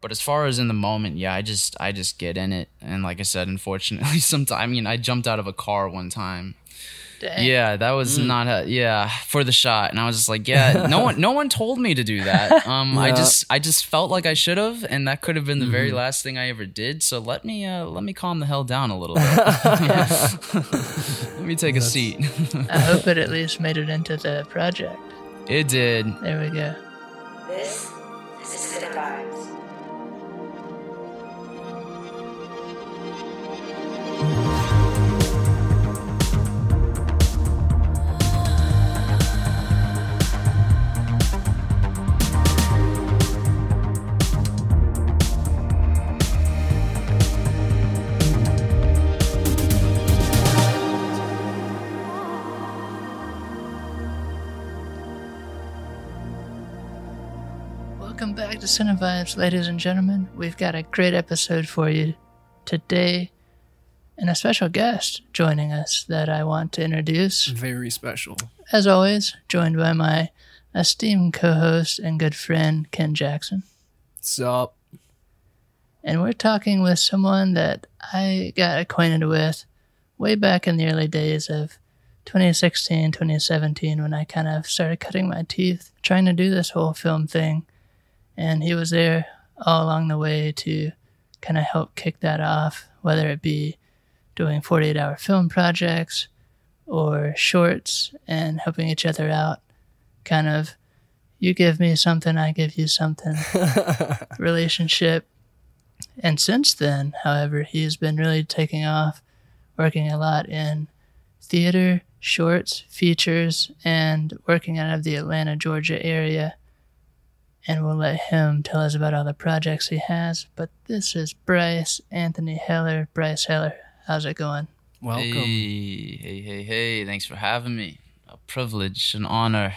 But as far as in the moment, yeah, I just I just get in it, and like I said, unfortunately, sometimes I mean I jumped out of a car one time. Dang. Yeah, that was not a yeah for the shot, and I was just like, yeah, no one no one told me to do that. Um, I just I just felt like I should have, and that could have been the very last thing I ever did. So let me uh let me calm the hell down a little bit. let me take a seat. I hope it at least made it into the project. it did. There we go. This is Cinema Cinevibes, ladies and gentlemen. We've got a great episode for you today, and a special guest joining us that I want to introduce. Very special. As always, joined by my esteemed co-host and good friend Ken Jackson. Sup? and we're talking with someone that I got acquainted with way back in the early days of 2016, 2017, when I kind of started cutting my teeth trying to do this whole film thing. And he was there all along the way to kind of help kick that off, whether it be doing 48 hour film projects or shorts and helping each other out. Kind of, you give me something, I give you something relationship. And since then, however, he's been really taking off, working a lot in theater, shorts, features, and working out of the Atlanta, Georgia area. And we'll let him tell us about all the projects he has. But this is Bryce Anthony Heller. Bryce Heller, how's it going? Welcome. Hey, hey, hey, hey! Thanks for having me. A privilege, an honor.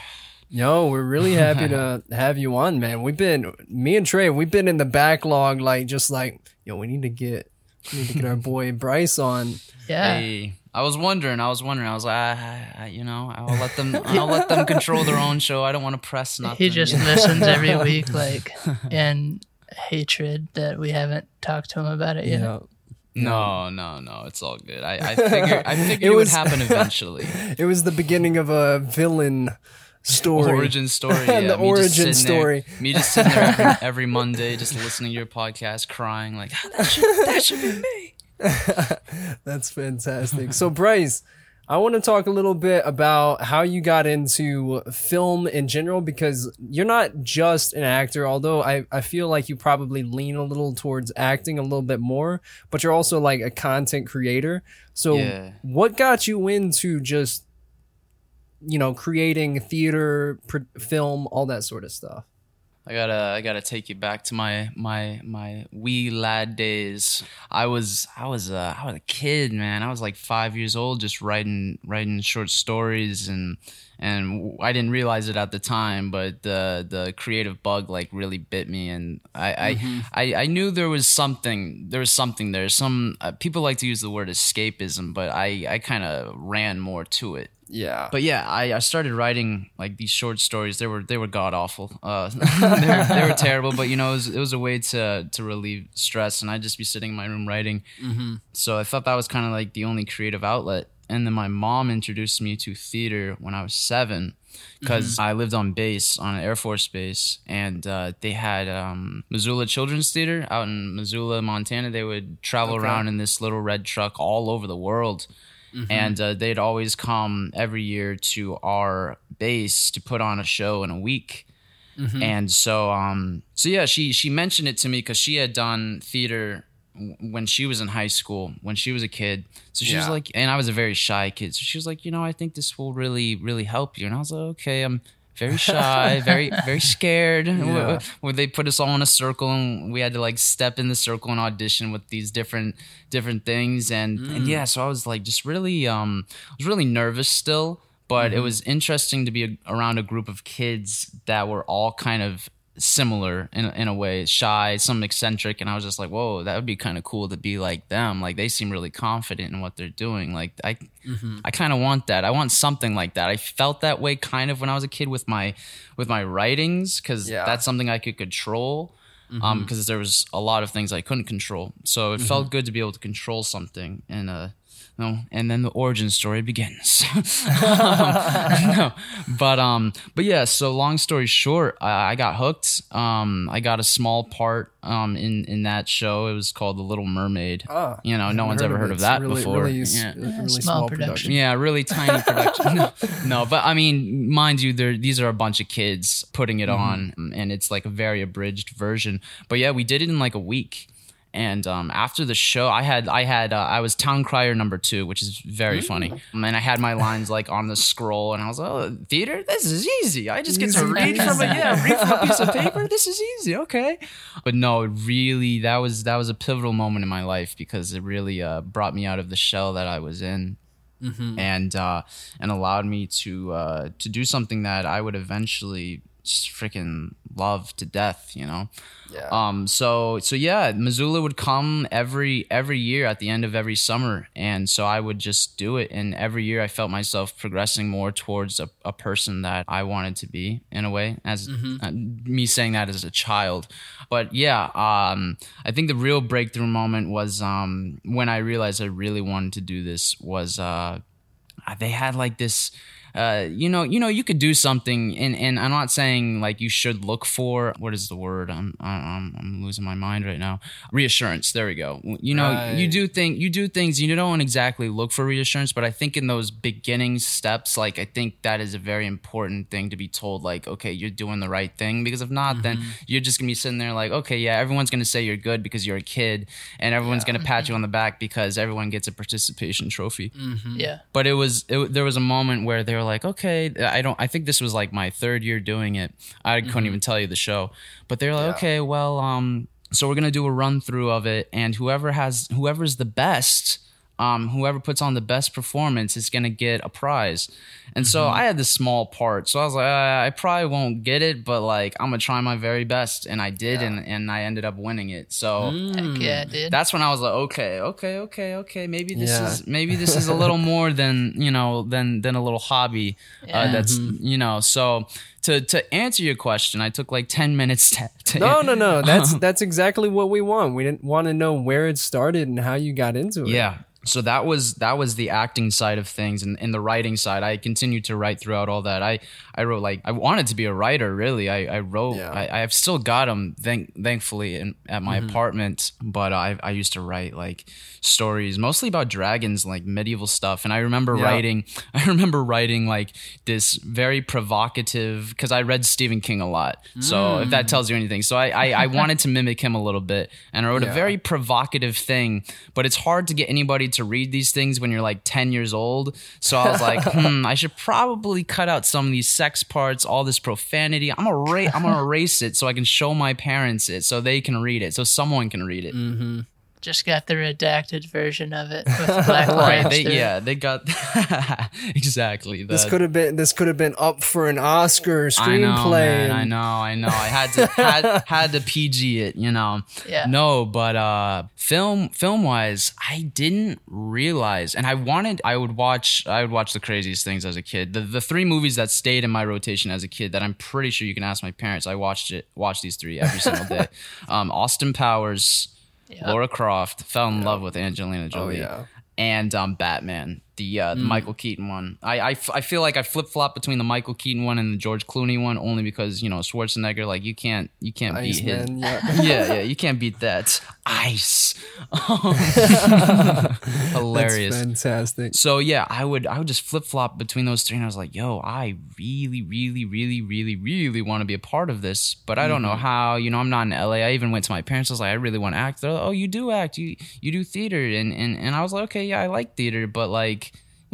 Yo, we're really happy to have you on, man. We've been me and Trey, we've been in the backlog, like just like, yo, we need to get we need to get our boy Bryce on. Yeah. Hey, I was wondering. I was wondering. I was like, I, I, you know, I'll let them. I'll let them control their own show. I don't want to press nothing. he just you know? listens every week, like, in hatred that we haven't talked to him about it yet. Yeah. No, no, no. It's all good. I, I figured. I figured It it, would happen eventually. It was the beginning of a villain story. Origin story. The Yeah, me origin sitting there- story. me just sitting there every, every Monday, just listening to your podcast, crying like "Ah, that should, that should be me. That's fantastic. So, Bryce, I want to talk a little bit about how you got into film in general because you're not just an actor, although I, I feel like you probably lean a little towards acting a little bit more, but you're also like a content creator. So, Yeah. what got you into just, you know, creating theater, pr- film, all that sort of stuff? I gotta I gotta take you back to my my my wee lad days. I was I was I was a kid, man. I was like five years old, just writing writing short stories, and and I didn't realize it at the time, but the the creative bug like really bit me, and I I, I, I knew there was something there was something there. Some uh, people like to use the word escapism, but I I kind of ran more to it. Yeah. But yeah, I, I started writing like these short stories. They were they were god awful. Uh, they, were, they were terrible. But you know, it was, it was a way to to relieve stress, and I'd just be sitting in my room writing. So I thought that was kind of like the only creative outlet. And then my mom introduced me to theater when I was seven, because I lived on base on an Air Force base, and uh, they had um, Missoula Children's Theater out in Missoula, Montana. They would travel Okay. around in this little red truck all over the world and uh, they'd always come every year to our base to put on a show in a week. And so, um, so yeah, she she mentioned it to me because she had done theater when she was in high school, when she was a kid. So she was like, and I was a very shy kid. So she was like, you know, I think this will really really help you. And I was like, okay, I'm very shy, very very scared. Yeah. Where they put us all in a circle and we had to like step in the circle and audition with these different different things and and yeah, so I was like just really um I was really nervous still, but it was interesting to be a, around a group of kids that were all kind of similar in, in a way shy some eccentric and i was just like whoa that would be kind of cool to be like them like they seem really confident in what they're doing like i i kind of want that i want something like that i felt that way kind of when i was a kid with my with my writings because Yeah. that's something i could control um because there was a lot of things I couldn't control. So it Mm-hmm. felt good to be able to control something and uh no, and then the origin story begins. no, but um, but yeah. So long story short, I, I got hooked. Um, I got a small part um in in that show. It was called The Little Mermaid. Ah, you know, no one's Heard ever heard of It's that really, before. Really, s- yeah. really small small, production. production. Yeah, really tiny production. no, no, but I mean, mind you, there these are a bunch of kids putting it on, and it's like a very abridged version. But yeah, we did it in like a week. And um, after the show, I had I had uh, I was town crier number two, which is very funny. Um, And I had my lines like on the scroll, and I was like, "Oh, theater, this is easy. I just get to read from a yeah, read from a piece of paper. This is easy, okay." But no, it really that was that was a pivotal moment in my life because it really uh, brought me out of the shell that I was in and uh, and allowed me to uh, to do something that I would eventually just freaking love to death, you know. Yeah. Um. So so yeah, Missoula would come every every year at the end of every summer, and so I would just do it. And every year, I felt myself progressing more towards a, a person that I wanted to be in a way. As uh, me saying that as a child, but yeah, um, I think the real breakthrough moment was um when I realized I really wanted to do this was uh they had like this uh, you know, you know, you could do something, and, and I'm not saying like you should look for what is the word? I'm I'm I'm losing my mind right now. Reassurance. There we go. You know, you do think you do things. You don't exactly look for reassurance, but I think in those beginning steps, like I think that is a very important thing to be told. Like, okay, you're doing the right thing, because if not, then you're just gonna be sitting there like, okay, yeah, everyone's gonna say you're good because you're a kid, and everyone's gonna pat you on the back because everyone gets a participation trophy Yeah. but it was it, there was a moment where they were like okay i don't i think this was like my third year doing it. I couldn't even tell you the show. But they were like Yeah. okay well um so we're gonna do a run through of it and whoever has whoever's the best um, whoever puts on the best performance is gonna get a prize, and so I had this small part, so I was like, uh, I probably won't get it, but like I'm gonna try my very best, and I did, and and I ended up winning it. So Heck yeah, dude. that's when I was like, okay, okay, okay, okay. Maybe this Yeah. is maybe this is a little more than you know than than a little hobby. Yeah. Uh, that's you know. So to to answer your question, I took like ten minutes to. to No, no, no. That's that's exactly what we want. We didn't want to know where it started and how you got into it. Yeah. So that was that was the acting side of things and, and the writing side. I continued to write throughout all that. I, I wrote like I wanted to be a writer really. I, I wrote Yeah. I, I've still got them thank, thankfully in, at my Mm-hmm. apartment, but I I used to write like stories mostly about dragons like medieval stuff and I remember Yeah. writing I remember writing like this very provocative because I read Stephen King a lot. So if Mm. that tells you anything. So I, I, I wanted to mimic him a little bit and I wrote Yeah. a very provocative thing, but it's hard to get anybody to read these things when you're like 10 years old. So I was like, hmm, I should probably cut out some of these sex parts, all this profanity. I'm gonna ra- I'm gonna erase it so I can show my parents it so they can read it, so someone can read it. Just got the redacted version of it with black Right? They, yeah, they got exactly. This could have been this could have been up for an Oscar screenplay. I know, screenplay. man. and- I know, I know. I had to had had to PG it, you know. Yeah. No, but uh film film wise, I didn't realize and I wanted I would watch I would watch the craziest things as a kid. The the three movies that stayed in my rotation as a kid that I'm pretty sure you can ask my parents. I watched it watched these three every single day. Um Austin Powers, Yep. Lara Croft, fell in love with Angelina Oh Jolie. yeah. And um, Batman, the uh, the Mm. Michael Keaton one. I, I, f- I feel like I flip flop between the Michael Keaton one and the George Clooney one only because you know Schwarzenegger. Like you can't you can't beat his. Iceman, yeah. yeah, yeah, you can't beat that. Ice. Hilarious. That's fantastic. So yeah, I would I would just flip flop between those three, and I was like, "Yo, I really, really, really, really, really want to be a part of this, but I don't know how. You know, I'm not in LA. I even went to my parents. I was like, I really want to act. They're like, oh, you do act. You you do theater, and and and I was like, okay, yeah, I like theater, but like.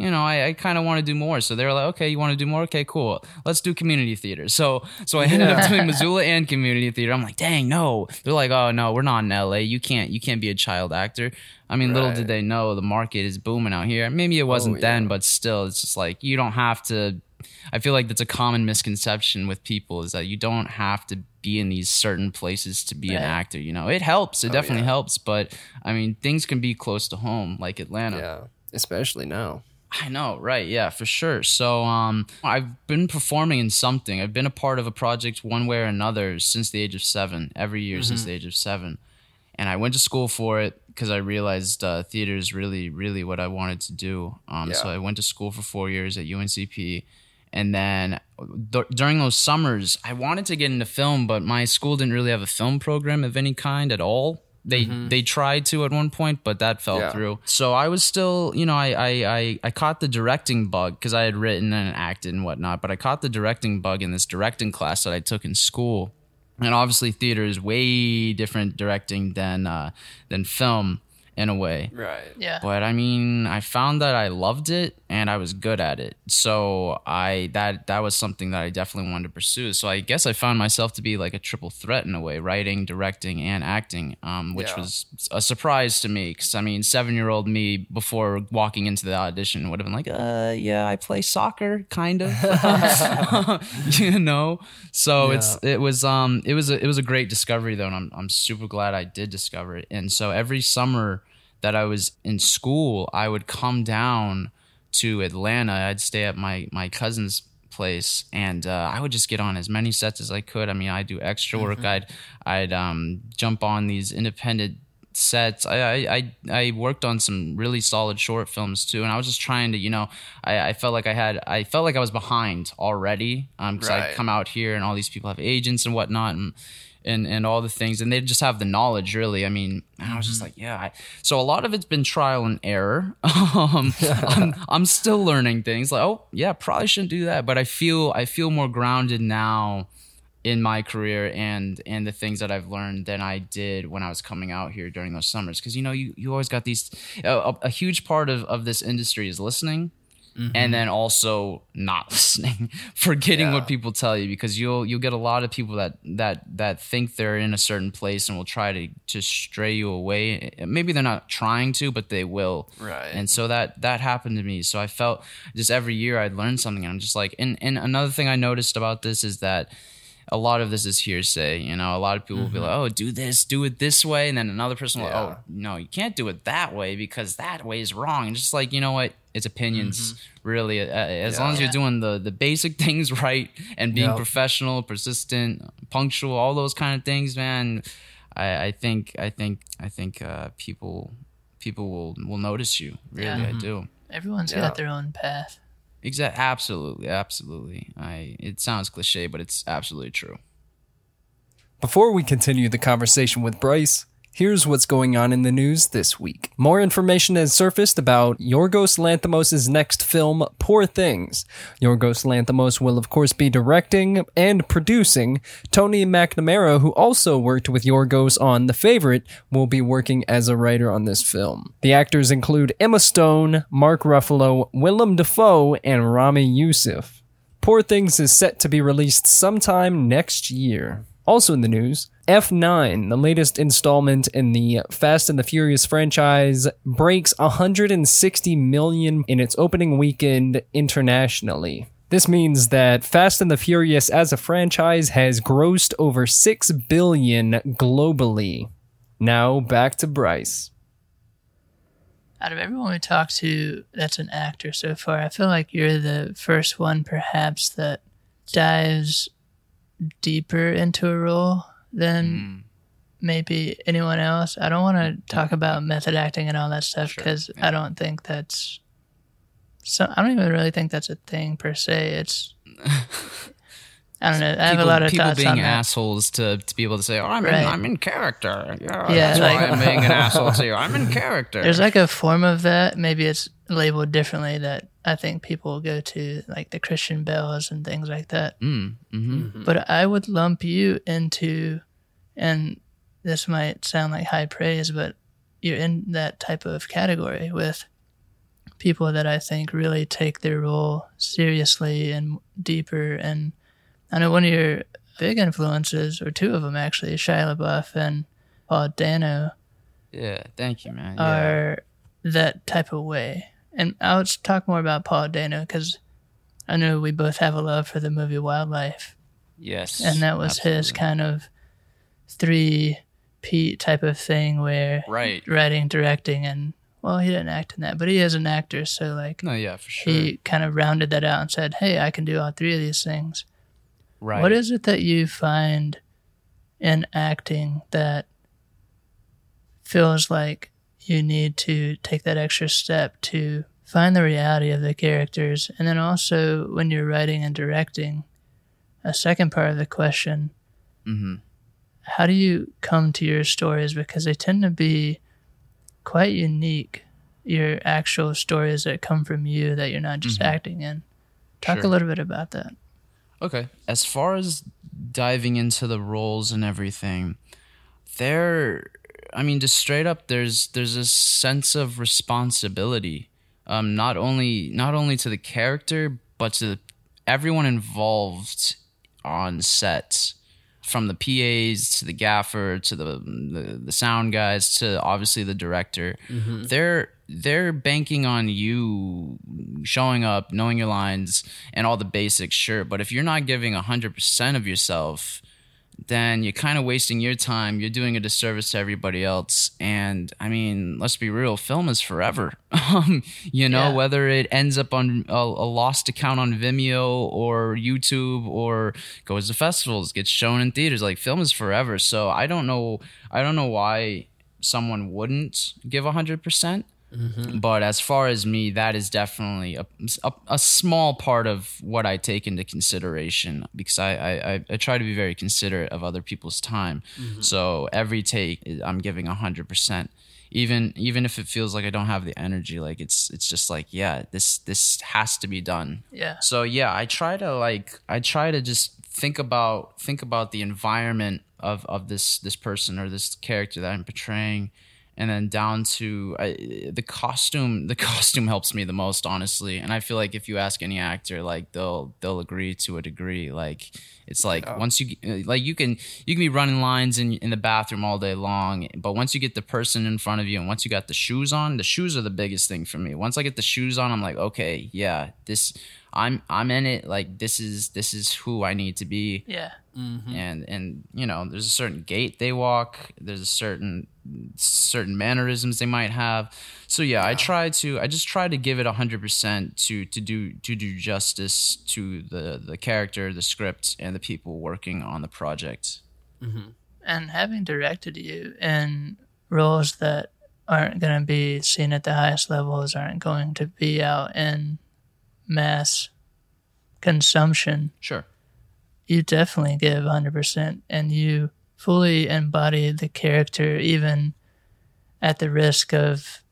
You know, I, I kind of want to do more. So they were like, okay, you want to do more? Okay, cool. Let's do community theater. So so I ended up doing Missoula and community theater. I'm like, dang, no. They're like, oh no, we're not in LA. You can't you can't be a child actor. I mean, little did they know the market is booming out here. Maybe it wasn't Oh, then, but still, it's just like you don't have to. I feel like that's a common misconception with people is that you don't have to be in these certain places to be an actor. You know, it helps. It oh, definitely Oh, yeah. helps, but I mean, things can be close to home, like Atlanta. Yeah. Especially now. I know, right? Yeah, for sure. So, um, I've been performing in something. I've been a part of a project one way or another since the age of seven. Every year since the age of seven, and I went to school for it because I realized uh, theater is really, really what I wanted to do. Um, So I went to school for four years at UNCP, and then dur- during those summers, I wanted to get into film, but my school didn't really have a film program of any kind at all. They they tried to at one point, but that fell Yeah. through. So I was still, you know, I I I, I caught the directing bug because I had written and acted and whatnot, but I caught the directing bug in this directing class that I took in school. And obviously, theater is way different directing than uh, than film in a way. Right. Yeah. But I mean, I found that I loved it and I was good at it. So I that that was something that I definitely wanted to pursue. So I guess I found myself to be like a triple threat in a way, writing, directing, and acting, um, which Yeah. was a surprise to me. Because I mean, seven year old me before walking into the audition would have been like, uh, yeah, I play soccer, kind of, you know. So it's it was um it was a, it was a great discovery though, and I'm I'm super glad I did discover it. And so every summer that I was in school, I would come down to Atlanta. I'd stay at my my cousin's place, and uh, I would just get on as many sets as I could. I mean, I do extra work. I'd I'd um, jump on these independent sets. I, I I I worked on some really solid short films too, and I was just trying to, you know, I, I felt like I had I felt like I was behind already because Right. I come out here and all these people have agents and whatnot and. And, and all the things and they just have the knowledge really. I mean i was just like yeah I, so a lot of it's been trial and error. Um, I'm, I'm still learning things like oh yeah probably shouldn't do that but i feel i feel more grounded now in my career and and the things that I've learned than I did when I was coming out here during those summers. Because you know you, you always got these a, a huge part of, of this industry is listening and mm-hmm. then also not listening forgetting Yeah. what people tell you because you'll you'll get a lot of people that that that think they're in a certain place and will try to to stray you away eh, maybe they're not trying to but they will Right. and so that that happened to me so i felt just every year i'd learn something and i'm just like and, and another thing i noticed about this is that a lot of this is hearsay you know a lot of people will be like oh do this do it this way and then another person will Yeah. oh no you can't do it that way because that way is wrong and just like you know what it's opinions really uh, as long as you're doing the the basic things right and being Yep. professional persistent punctual all those kind of things man i i think i think i think uh people people will will notice you really Yeah. i do Everyone's Yeah. got their own path. Exactly. Absolutely. Absolutely. I. It sounds cliche, but it's absolutely true. Before we continue the conversation with Bryce, here's what's going on in the news this week. More information has surfaced about Yorgos Lanthimos' next film, Poor Things. Yorgos Lanthimos will, of course, be directing and producing. Tony McNamara, who also worked with Yorgos on The Favorite, will be working as a writer on this film. The actors include Emma Stone, Mark Ruffalo, Willem Dafoe, and Ramy Youssef. Poor Things is set to be released sometime next year. Also in the news, F9, the latest installment in the Fast and the Furious franchise, breaks 160 million in its opening weekend internationally. This means that Fast and the Furious as a franchise has grossed over 6 billion globally. Now back to Bryce. Out of everyone we talked to that's an actor so far, I feel like you're the first one perhaps that dives deeper into a role than mm. maybe anyone else. I don't want to talk about method acting and all that stuff Sure, because yeah. I don't think that's so I don't even really think that's a thing per se. It's I don't know. I have people, a lot of people thoughts being on that. assholes to, to be able to say, "Oh, I'm in, I'm in character." Yeah, Yeah, that's like- why I'm being an asshole to you. I'm in character. There's like a form of that. Maybe it's labeled differently that I think people go to, like the Christian Bales and things like that. mm, hmm But I would lump you into, and this might sound like high praise, but you're in that type of category with people that I think really take their role seriously and deeper. And I know one of your big influences, or two of them actually, Shia LaBeouf and Paul Dano, Yeah. Thank you, man. Yeah. are that type of way. And I'll talk more about Paul Dano because I know we both have a love for the movie Wildlife, yes. and that was his kind of three P type of thing where Right. writing, directing, and well, he didn't act in that, but he is an actor, so like No, yeah, for sure. he kind of rounded that out and said, "Hey, I can do all three of these things." Right. What is it that you find in acting that feels like you need to take that extra step to find the reality of the characters? And then also, when you're writing and directing, a second part of the question hmm how do you come to your stories? Because they tend to be quite unique, your actual stories that come from you that you're not just acting in. Talk Sure. a little bit about that. Okay. As far as diving into the roles and everything, there I mean just straight up there's there's a sense of responsibility. Um not only not only to the character but to everyone involved on set from the PAs to the gaffer to the the, the sound guys to obviously the director. They're they're banking on you showing up, knowing your lines and all the basics, sure. But if you're not giving hundred percent of yourself, then you're kind of wasting your time. You're doing a disservice to everybody else. And I mean, let's be real, film is forever. Um, you know, Yeah. whether it ends up on a, a lost account on Vimeo or YouTube or goes to festivals, gets shown in theaters, like film is forever. So I don't know, I don't know why someone wouldn't give hundred percent. Mm-hmm. But as far as me, that is definitely a, a, a small part of what I take into consideration because I, I, I, try to be very considerate of other people's time. Mm-hmm. So every take, I'm giving 100%. Even even if it feels like I don't have the energy, like it's it's just like yeah, this this has to be done. Yeah. So yeah, I try to like I try to just think about think about the environment of of this this person or this character that I'm portraying and then down to I, the costume the costume helps me the most honestly. And i feel like if you ask any actor like they'll they'll agree to a degree. Like it's like once you uh, like you can you can be running lines in in the bathroom all day long but once you get the person in front of you and once you got the shoes on the shoes are the biggest thing for me. Once i get the shoes on i'm like okay yeah this i'm i'm in it. Like this is this is who i need to be. Yeah. Mm-hmm. and and you know there's a certain gait they walk there's a certain certain mannerisms they might have. So yeah i try to i just try to give it 100% to to do to do justice to the the character the script and the people working on the project. Mm-hmm. And having directed you in roles that aren't going to be seen at the highest levels, aren't going to be out in mass consumption, sure you definitely give 100% and you fully embody the character even at the risk of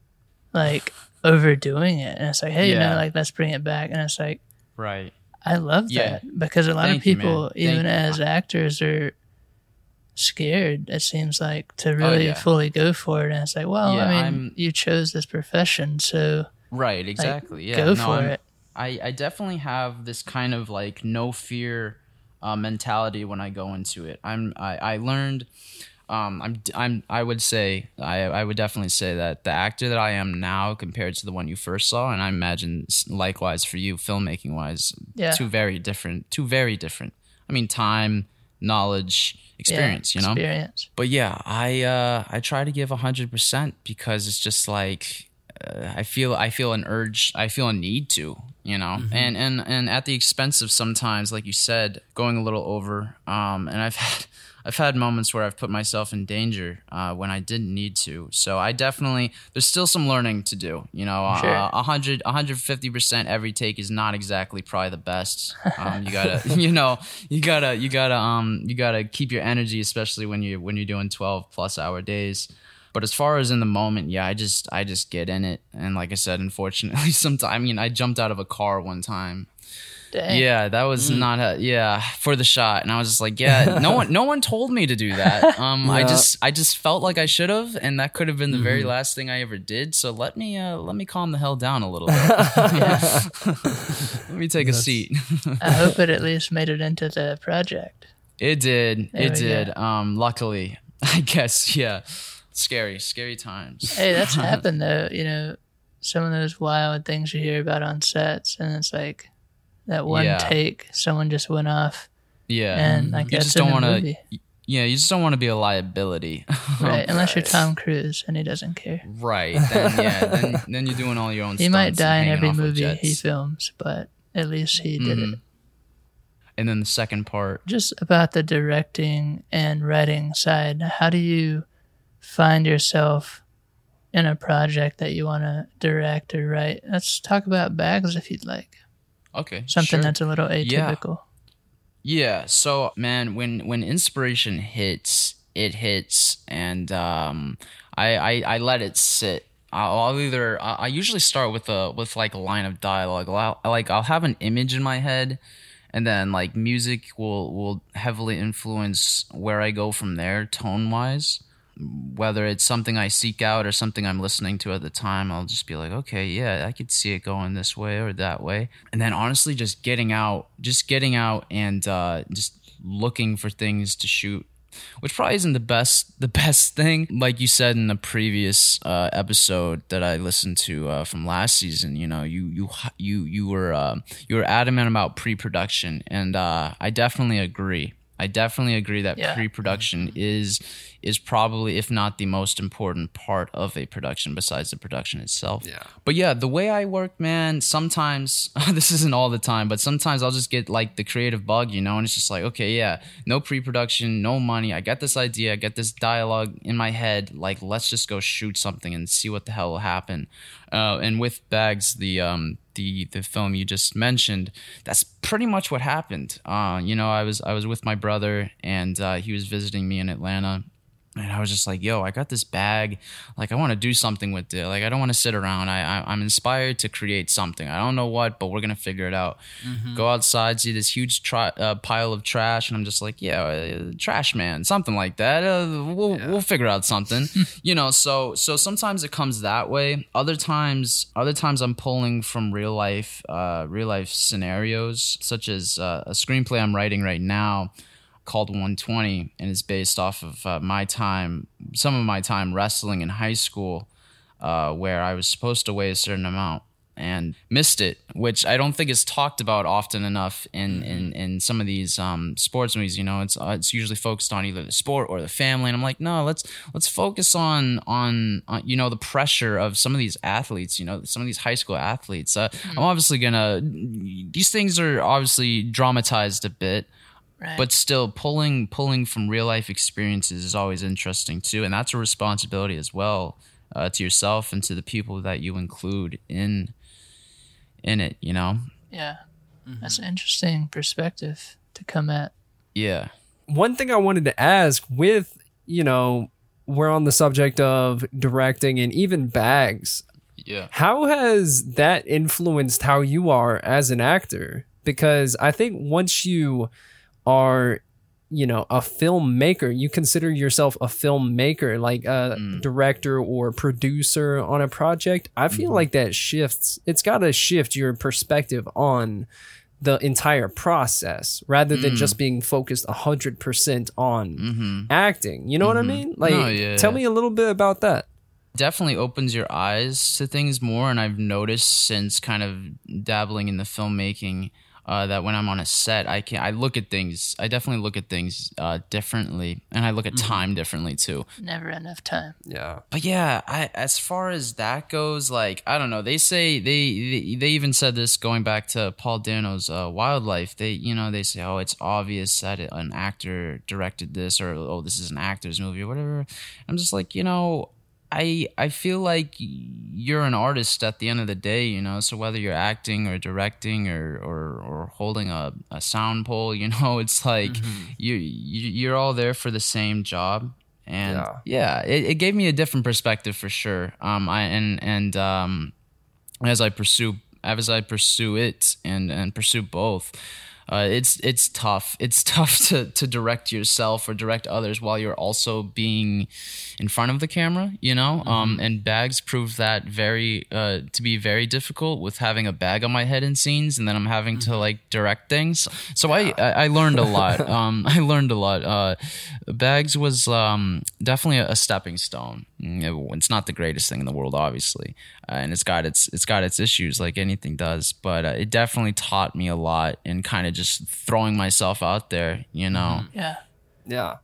like overdoing it and it's like hey you Yeah. know like let's bring it back and it's like right i love Yeah. that because a lot Thank of you, people Thank even you. as actors are scared it seems like to oh, really Oh, yeah. fully go for it and it's like well i mean I'm- you chose this profession so right exactly yeah go no, for I'm- it I, I definitely have this kind of like no fear uh, mentality when I go into it. I'm I, I learned um, I'm I'm I would say I I would definitely say that the actor that I am now compared to the one you first saw, and I imagine likewise for you, filmmaking wise, Yeah. two very different, two very different. I mean, time, knowledge, experience. yeah, you know, experience but yeah, I uh, I try to give hundred percent because it's just like uh, I feel I feel an urge, I feel a need to, you know, and and and at the expense of sometimes, like you said, going a little over. Um, and I've had I've had moments where I've put myself in danger uh, when I didn't need to. So I definitely there's still some learning to do. You know, Sure. uh, 100 150 percent every take is not exactly probably the best. Um, you gotta you know you gotta you gotta um you gotta keep your energy, especially when you when you're doing 12 plus hour days. But as far as in the moment, yeah, I just I just get in it, and like I said, unfortunately, sometimes I mean I jumped out of a car one time. Dang. Yeah, that was not a yeah for the shot, and I was just like, yeah, no one no one told me to do that. Um, I just I just felt like I should have, and that could have been the very last thing I ever did. So let me uh let me calm the hell down a little bit. let me take a seat. i hope it at least made it into the project It did. There it we did. Um, luckily, I guess. Yeah. Scary, scary times. Hey, that's happened though. You know, some of those wild things you hear about on sets, and it's like that one Yeah. take, someone just went off, Yeah. and like you that's just don't want to. yeah, you just don't want to be a liability. Right. Unless you're Tom Cruise and he doesn't care. right. Then yeah, then, then you're doing all your own. Stuff. He might die in every movie he films, but at least he did it. Mhm. And then the second part. Just about the directing and writing side, how do you find yourself in a project that you want to direct or write? Let's talk about bags if you'd like. Okay. Something sure. that's a little atypical. Yeah. So man, when when inspiration hits, it hits, and um, I, I I let it sit. I'll, either I I usually start with a with like a line of dialogue. I'll, like I'll have an image in my head, and then like music will will heavily influence where I go from there, tone wise. Whether it's something I seek out or something I'm listening to at the time, I'll just be like, okay, yeah, I could see it going this way or that way. And then honestly, just getting out, just getting out and uh, just looking for things to shoot which probably isn't the best the best thing. Like you said in the previous uh, episode that I listened to uh, from last season you know you you you you were uh, you were adamant about pre-production. And uh, I definitely agree I definitely agree that Yeah. pre-production is is probably if not the most important part of a production besides the production itself Yeah. but yeah, the way I work, man, sometimes this isn't all the time, but sometimes I'll just get like the creative bug, you know, and it's just like, okay, yeah, no pre production, no money. I get this idea, I get this dialogue in my head. Like, let's just go shoot something and see what the hell will happen. Uh, and with Bags, the, um, the, the film you just mentioned, that's pretty much what happened. Uh, you know, I was I was with my brother and uh, he was visiting me in Atlanta and I was just like, "Yo, I got this bag. Like, I want to do something with it. Like, I don't want to sit around. I, I I'm inspired to create something. I don't know what, but we're gonna figure it out. Go outside, see this huge tri- uh, pile of trash, and I'm just like, yeah, uh, trash man, something like that. Uh, we'll we'll figure out something, you know. So so sometimes it comes that way. Other times, other times I'm pulling from real life, uh, real life scenarios, such as uh, a screenplay I'm writing right now called 120 and is based off of uh, my time some of my time wrestling in high school uh, where i was supposed to weigh a certain amount and missed it which i don't think is talked about often enough in in, in some of these um, sports movies you know? It's uh, it's usually focused on either the sport or the family and i'm like no let's let's focus on on, on you know the pressure of some of these athletes you know some of these high school athletes. Uh, i'm obviously gonna these things are obviously dramatized a bit Right. but still pulling pulling from real life experiences is always interesting too and that's a responsibility as well uh, to yourself and to the people that you include in in it you know yeah. That's an interesting perspective to come at. yeah one thing I wanted to ask with, you know, we're on the subject of directing and even bags. yeah How has that influenced how you are as an actor? Because I think once you are, you know, a filmmaker, you consider yourself a filmmaker, like a mm. director or producer on a project. I feel mm-hmm. like that shifts, it's got to shift your perspective on the entire process rather than just mm. being focused 100% on mm-hmm. acting. You know what I mm-hmm. mean? Like, No, yeah, tell yeah. me a little bit about that. definitely opens your eyes to things more and i've noticed since kind of dabbling in the filmmaking uh, that when I'm on a set, I can I look at things. I definitely look at things uh, differently, and I look at time differently too. Never enough time. Yeah. But yeah, I, as far as that goes, like I don't know. They say they they, they even said this going back to Paul Dano's uh, Wildlife. They you know they say oh it's obvious that an actor directed this or oh this is an actor's movie or whatever. I'm just like you know I I feel like you're an artist at the end of the day, you know. So whether you're acting or directing or or, or holding a, a sound pole, you know, it's like you, you you're all there for the same job. And Yeah. yeah, it, it gave me a different perspective for sure. Um, I and and um, as I pursue as I pursue it and and pursue both, uh, it's it's tough. It's tough to to direct yourself or direct others while you're also being in front of the camera. You know, um, and bags proved that very uh, to be very difficult with having a bag on my head in scenes, and then I'm having to like direct things. So I, I I learned a lot. um, I learned a lot. Uh, bags was um, definitely a, a stepping stone. Mm, It's not the greatest thing in the world, obviously, uh, and it's got its it's got its issues like anything does. But uh, it definitely taught me a lot and kind of just throwing myself out there. You know, Yeah. Yeah.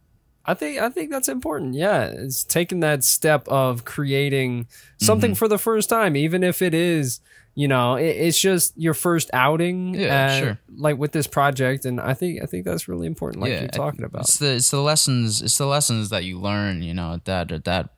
I think I think that's important. Yeah, it's taking that step of creating something Mm-hmm. for the first time, even if it is, you know, it, it's just your first outing. Yeah, uh, sure. Like with this project, and I think I think that's really important. Like you're talking about. It's the it's the lessons it's the lessons that you learn, you know, at that at that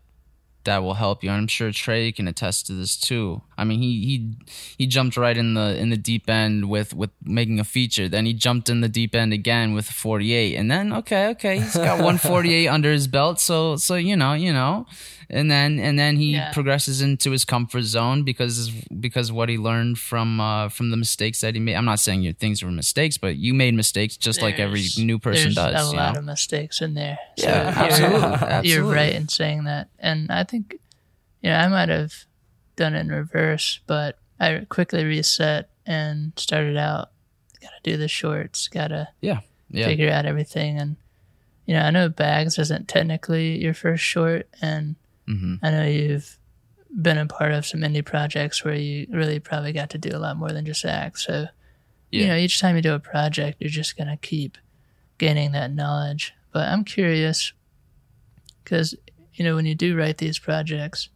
that will help you. And I'm sure Trey can attest to this too. I mean, he he he jumped right in the in the deep end with with making a feature. Then he jumped in the deep end again with 48, and then okay, okay, he's got 148 under his belt. So so you know you know, and then and then he Yeah. progresses into his comfort zone because because what he learned from uh, from the mistakes that he made. I'm not saying your things were mistakes, but you made mistakes just like every new person there's does. a lot know? of mistakes in there. So Yeah, you're- absolutely, You're right in saying that, and I think, you know, I might have done it in reverse, but I quickly reset and started out. Got to do the shorts. Got to Yeah. Yeah. figure out everything, and you know, I know Bags isn't technically your first short, and hmm I know you've been a part of some indie projects where you really probably got to do a lot more than just act. So, you know, each time you do a project, you're just going to keep gaining that knowledge. But I'm curious because, you know, when you do write these projects,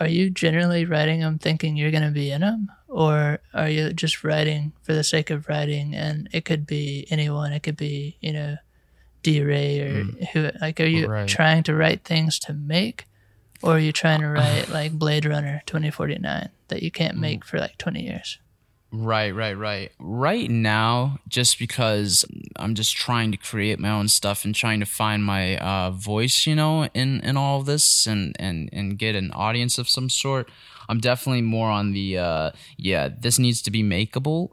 are you generally writing them thinking you're going to be in them? Or are you just writing for the sake of writing? And it could be anyone, it could be, you know, D Ray or who, like, are you Mm. Right. trying to write things to make? Or are you trying to write like Blade Runner 2049 that you can't Mm. make for like 20 years? Right, right, right. Right now, just because I'm just trying to create my own stuff and trying to find my uh, voice, you know, in in all of this, and and and get an audience of some sort. I'm definitely more on the uh, yeah. This needs to be makeable,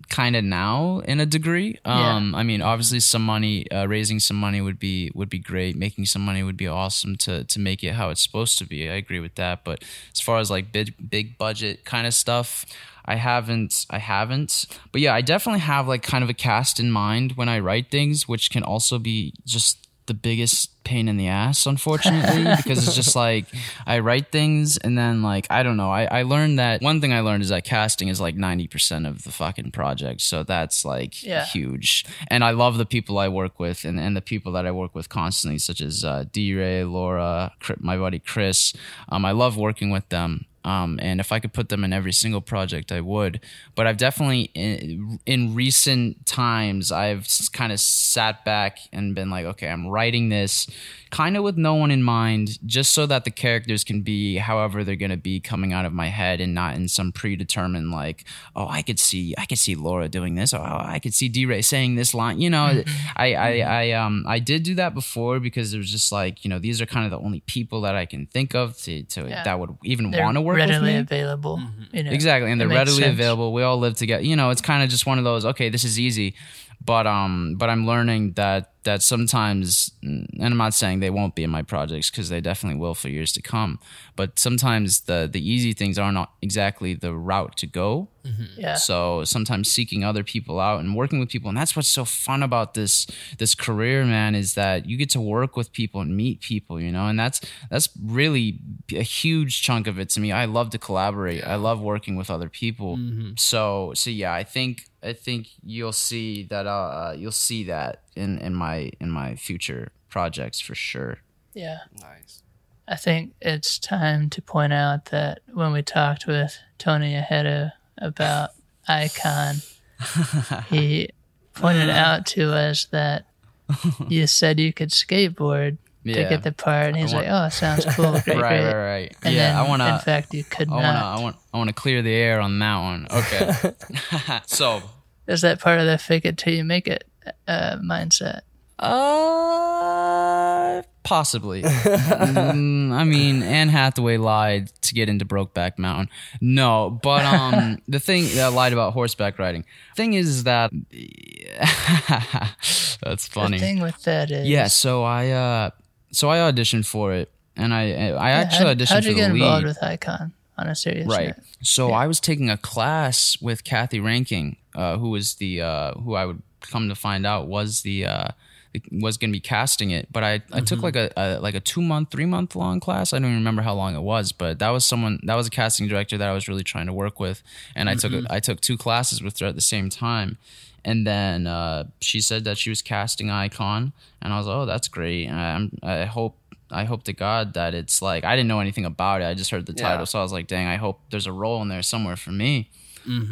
kind of now in a degree. Yeah. Um, I mean, obviously, some money, uh, raising some money would be would be great. Making some money would be awesome to to make it how it's supposed to be. I agree with that. But as far as like big big budget kind of stuff, I haven't I haven't. But yeah, I definitely have like kind of a cast in mind when I write things, which can also be just the biggest pain in the ass, unfortunately, because it's just like I write things and then like I don't know. I, I learned that one thing I learned is that casting is like ninety percent of the fucking project. So that's like Yeah. huge. And I love the people I work with and, and the people that I work with constantly, such as uh, D Ray, Laura, my buddy Chris. Um, I love working with them. Um, and if I could put them in every single project, I would. But I've definitely, in, in recent times, I've kind of sat back and been like, okay, I'm writing this kind of with no one in mind, just so that the characters can be however they're going to be coming out of my head and not in some predetermined, like, oh, I could see, I could see Laura doing this. Oh, I could see D Ray saying this line. You know, I, I, I, um, I did do that before because it was just like, you know, these are kind of the only people that I can think of to, to Yeah. that would even want to work with readily me. available. Mm-hmm. You know, Exactly, and they're readily sense. available. We all live together. You know, it's kind of just one of those. Okay, this is easy, but um, but I'm learning that that sometimes, and I'm not saying they won't be in my projects because they definitely will for years to come. But sometimes the the easy things are not exactly the route to go. Yeah. So sometimes seeking other people out and working with people, and that's what's so fun about this this career, man, is that you get to work with people and meet people, you know, and that's that's really a huge chunk of it to me. I love to collaborate. I love working with other people. So so yeah, I think I think you'll see that uh you'll see that in in my in my future projects for sure. Yeah. Nice. I think it's time to point out that when we talked with Tony Ahedo about Icon, he pointed out to us that you said you could skateboard to Yeah. get the part, and he's want- like, "Oh, sounds cool, great, right, great." right, right. And yeah, then, I want to. in fact, you could I want to I want I want to clear the air on that one. Okay. so, Is that part of the fake it till you make it uh, mindset? Uh, possibly. Mm, I mean, Anne Hathaway lied to get into Brokeback Mountain. No, but um, the thing that I lied about horseback riding. Thing is that that's funny. The thing with that is, Yeah, so I uh, so I auditioned for it, and I I actually how'd, auditioned how'd for you get involved lead. with Icon on a serious Right. note? So I was taking a class with Kathy Ranking, uh, who was the uh, who I would come to find out was the uh, was going to be casting it, but I, I took like a, a like a two month, three month long class. I don't even remember how long it was, but that was someone that was a casting director that I was really trying to work with, and I took I took two classes with her at the same time. And then uh, she said that she was casting Icon, and I was like, "Oh, that's great." And I'm, I hope I hope to God that it's like I didn't know anything about it. I just heard the title, Yeah. so I was like, "Dang, I hope there's a role in there somewhere for me."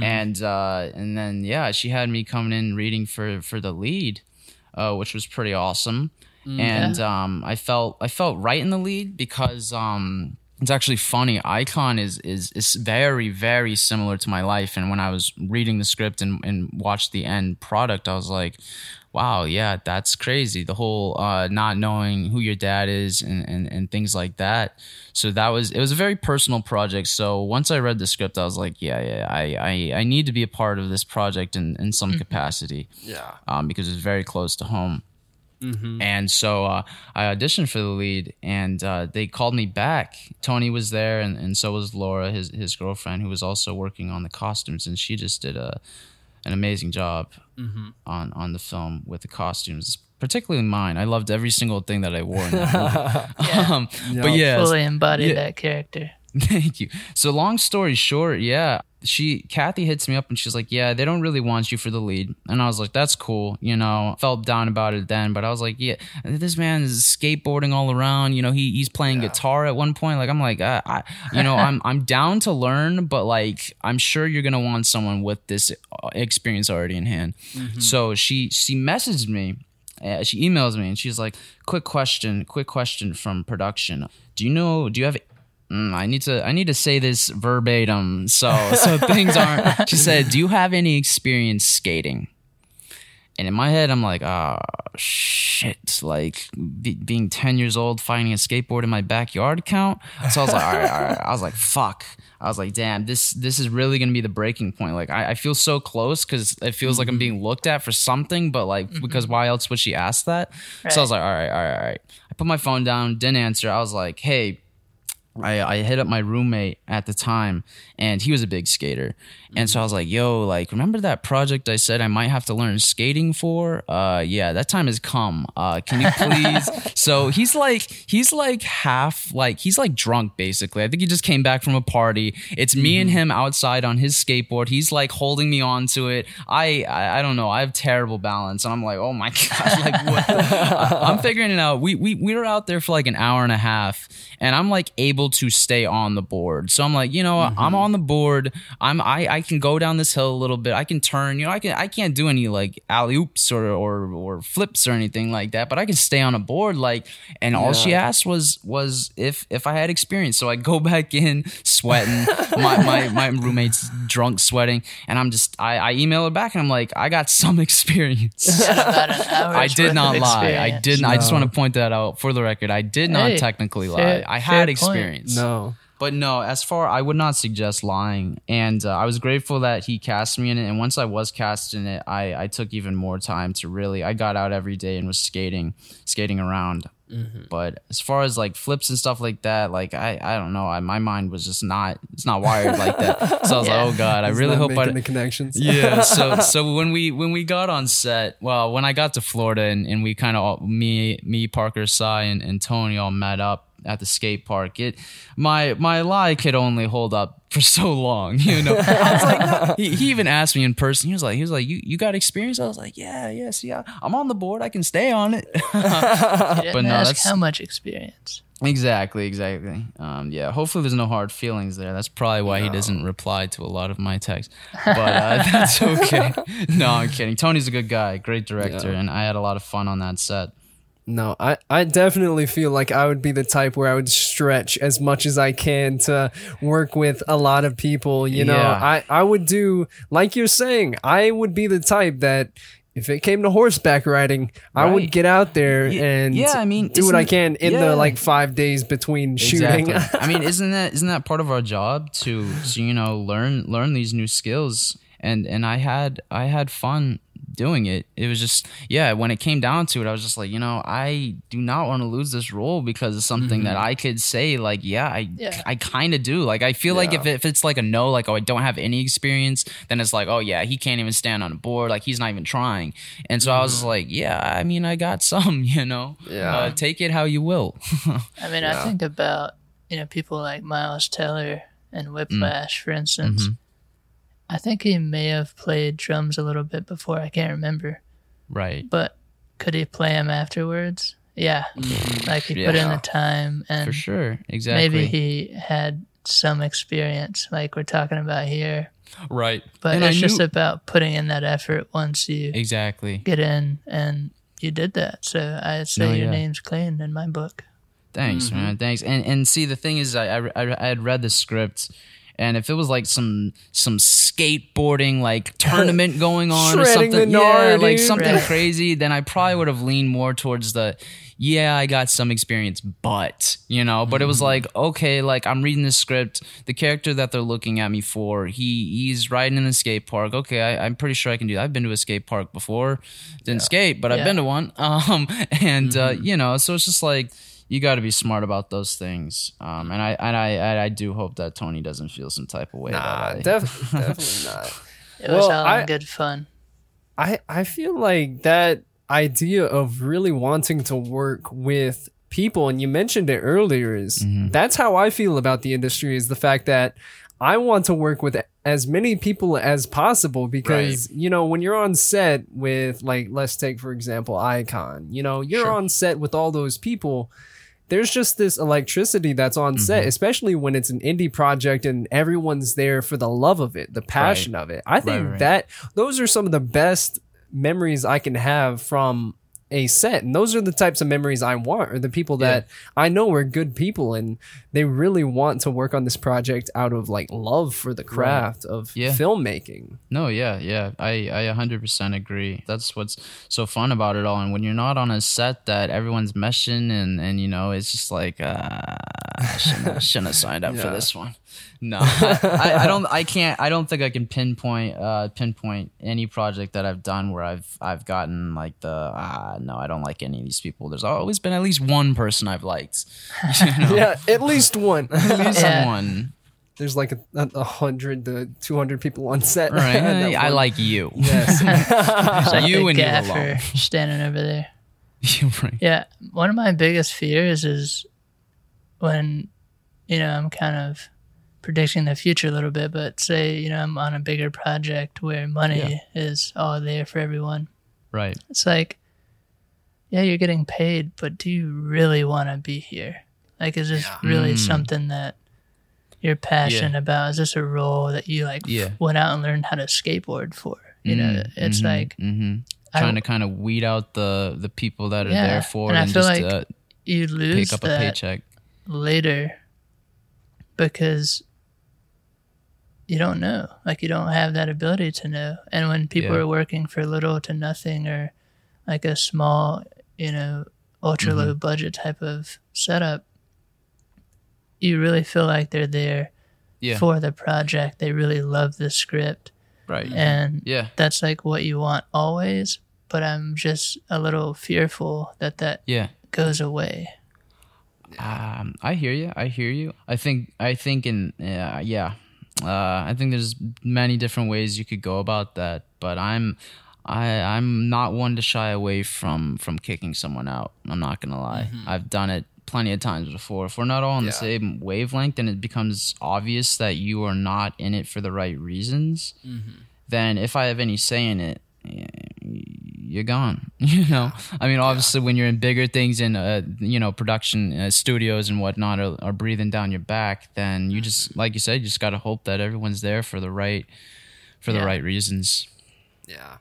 And uh, and then yeah, she had me coming in reading for for the lead, uh, which was pretty awesome. And um, I felt I felt right in the lead because um, it's actually funny. Icon is is is very very similar to my life. And when I was reading the script and and watched the end product, I was like, wow, yeah, that's crazy. The whole uh, not knowing who your dad is and, and, and things like that. So that was it was a very personal project. So once I read the script, I was like, yeah, yeah, I I, I need to be a part of this project in, in some capacity Yeah. um, because it's very close to home. And so uh, I auditioned for the lead, and uh, they called me back. Tony was there, and, and so was Laura, his his girlfriend, who was also working on the costumes, and she just did a an amazing job on on the film with the costumes, particularly mine. I loved every single thing that I wore in that movie. um, But yeah, Fully embodied yeah. that character. Thank you. So long story short, yeah, she Kathy hits me up and she's like, "Yeah, they don't really want you for the lead." And I was like, "That's cool." You know, felt down about it then, but I was like, "Yeah, this man is skateboarding all around. You know, he he's playing guitar at one point. Like, I'm like, I, I you know, I'm I'm down to learn, but like, I'm sure you're gonna want someone with this uh, experience already in hand." So she she messaged me uh, she emails me and she's like, "Quick question, quick question from production. Do you know? Do you have?" Mm, I need to. I need to say this verbatim, so so things aren't. She said, "Do you have any experience skating?" And in my head, I'm like, "Ah, shit!" Like be, being ten years old, finding a skateboard in my backyard count. So I was like, "All right, all right." I was like, "Fuck." I was like, "Damn, this this is really gonna be the breaking point." Like, I, I feel so close because it feels like I'm being looked at for something, but like because why else would she ask that? So I was like, "All right, all right, all right." I put my phone down, didn't answer. I was like, "Hey." I, I hit up my roommate at the time and he was a big skater. And so I was like, yo, like, remember that project I said I might have to learn skating for? Uh, yeah, that time has come. Uh, can you please? so he's like, he's like half, like, he's like drunk basically. I think he just came back from a party. It's me and him outside on his skateboard. He's like holding me onto it. I, I, I don't know. I have terrible balance. And I'm like, oh my God, like, what? I'm figuring it out. We, we, we were out there for like an hour and a half and I'm like able to stay on the board. So I'm like, you know, I'm mm-hmm. on the board. I'm I I can go down this hill a little bit. I can turn. You know, I can I can't do any like alley oops or or or flips or anything like that. But I can stay on a board. Like, and all she asked was was if if I had experience. So I go back in sweating. my my my roommate's drunk sweating, and I'm just I I email her back and I'm like, I got some experience. About an hour's I did not of lie. I didn't. I just want to point that out for the record. I did not Hey, technically lie. I fair had point. Experience. No. But no, as far I would not suggest lying. And uh, I was grateful that he cast me in it. And once I was cast in it, I, I took even more time to really. I got out every day and was skating, skating around. Mm-hmm. But as far as like flips and stuff like that, like I, I don't know. I, my mind was just not. It's not wired like that. So I was Yeah. like, oh god, I really hope I. the connections. yeah so so when we when we got on set well when i got to florida and, and we kind of me me parker Sai, and, and tony all met up at the skate park it my my lie could only hold up for so long you know i was like no. he, he even asked me in person he was like he was like you, you got experience i was like yeah yeah see I, i'm on the board i can stay on it You didn't But no, that's- how much experience. Exactly, exactly. Um, yeah, hopefully there's no hard feelings there. That's probably why he doesn't reply to a lot of my texts. But uh, that's okay. No, I'm kidding. Tony's a good guy, great director, and I had a lot of fun on that set. No, I, I definitely feel like I would be the type where I would stretch as much as I can to work with a lot of people. You know, Yeah. I, I would do, like you're saying, I would be the type that if it came to horseback riding, I would get out there and yeah, I mean, do what I can in yeah. the like five days between shooting. Exactly. I mean, isn't that isn't that part of our job to, to you know learn learn these new skills? And and I had I had fun doing it. It was just yeah. When it came down to it, I was just like, you know, I do not want to lose this role because it's something that I could say like, yeah, I Yeah. I kind of do. Like I feel like if, Yeah. if it's like a no, like oh I don't have any experience, then it's like oh yeah he can't even stand on a board, like he's not even trying. And so I was like, yeah, I mean I got some, you know, Yeah. uh, take it how you will. I mean, Yeah. I think about you know people like Miles Teller and Whiplash, for instance. Mhm. I think he may have played drums a little bit before. I can't remember, right. but could he play them afterwards? Yeah, like he put in Yeah. the time, and For sure, exactly. maybe he had some experience, like we're talking about here. right, But And I it's just about putting in that effort once you exactly. get in, and you did that. So I'd say No, your yeah. name's clean in my book. Thanks, Mm-hmm. man. Thanks. And and see, the thing is, I, I I had read the script, and if it was like some some skateboarding like tournament going on or something, yeah, like something Right. crazy, then I probably would have leaned more towards the. Yeah, I got some experience, but you know, but it Mm-hmm. was like okay, like I'm reading the script. The character that they're looking at me for, he he's riding in a skate park. Okay, I, I'm pretty sure I can do. that. I've been to a skate park before, didn't skate, but I've been to one. Um, and uh, Mm-hmm. you know, so it's just like you got to be smart about those things. Um, and I and I and I do hope that Tony doesn't feel some type of way. Nah, about def- definitely not. It was Well, all I- good fun. I I feel like that idea of really wanting to work with people and you mentioned it earlier is Mm-hmm. that's how I feel about the industry is the fact that I want to work with as many people as possible because you know when you're on set with like let's take for example Icon you know you're Sure. on set with all those people there's just this electricity that's on Mm-hmm. set, especially when it's an indie project and everyone's there for the love of it, the passion of it. I think right, right. that those are some of the best memories I can have from a set. And those are the types of memories I want, or the people that I know are good people and they really want to work on this project out of like love for the craft of Yeah. filmmaking. No, yeah, yeah. I I 100% agree. That's what's so fun about it all. And when you're not on a set that everyone's meshing and and you know, it's just like uh I shouldn't, shouldn't have signed up for this one. No, I, I, I don't. I can't. I don't think I can pinpoint uh, pinpoint any project that I've done where I've I've gotten like the ah no, I don't like any of these people. There's always been at least one person I've liked. You know? Yeah, at least one. at least Yeah. one. There's like a, a, a hundred to two hundred people on set. Right? That I like you. Yes. So Like you the and you gaffer alone. standing over there. Right. Yeah, one of my biggest fears is when, you know, I'm kind of predicting the future a little bit, but say, you know, I'm on a bigger project where money is all there for everyone. Right. It's like, yeah, you're getting paid, but do you really want to be here? Like, is this really Mm. something that you're passionate about? Is this a role that you like Yeah. went out and learned how to skateboard for? You know, it's like hmm I- trying to kind of weed out the the people that are Yeah, there for and it I feel just like uh, you lose pick up a paycheck. later because you don't know. Like you don't have that ability to know. And when people Yeah. are working for little to nothing or like a small, you know, ultra low Mm-hmm. budget type of setup, you really feel like they're there Yeah. for the project. They really love the script. right. And yeah. that's like what you want always. But I'm just a little fearful that that Yeah. goes away. Um, I hear you. I hear you. I think. I think in yeah, yeah. Uh, I think there's many different ways you could go about that, but I'm. I, I'm not one to shy away from from kicking someone out. I'm not gonna lie. Mm-hmm. I've done it plenty of times before. If we're not all on the same wavelength and it becomes obvious that you are not in it for the right reasons, mm-hmm. then if I have any say in it, y- you're gone. You know, I mean, obviously, when you're in bigger things in, uh, you know, production uh, studios and whatnot are, are breathing down your back, then you just, like you said, you just got to hope that everyone's there for the right, for the right reasons. Yeah.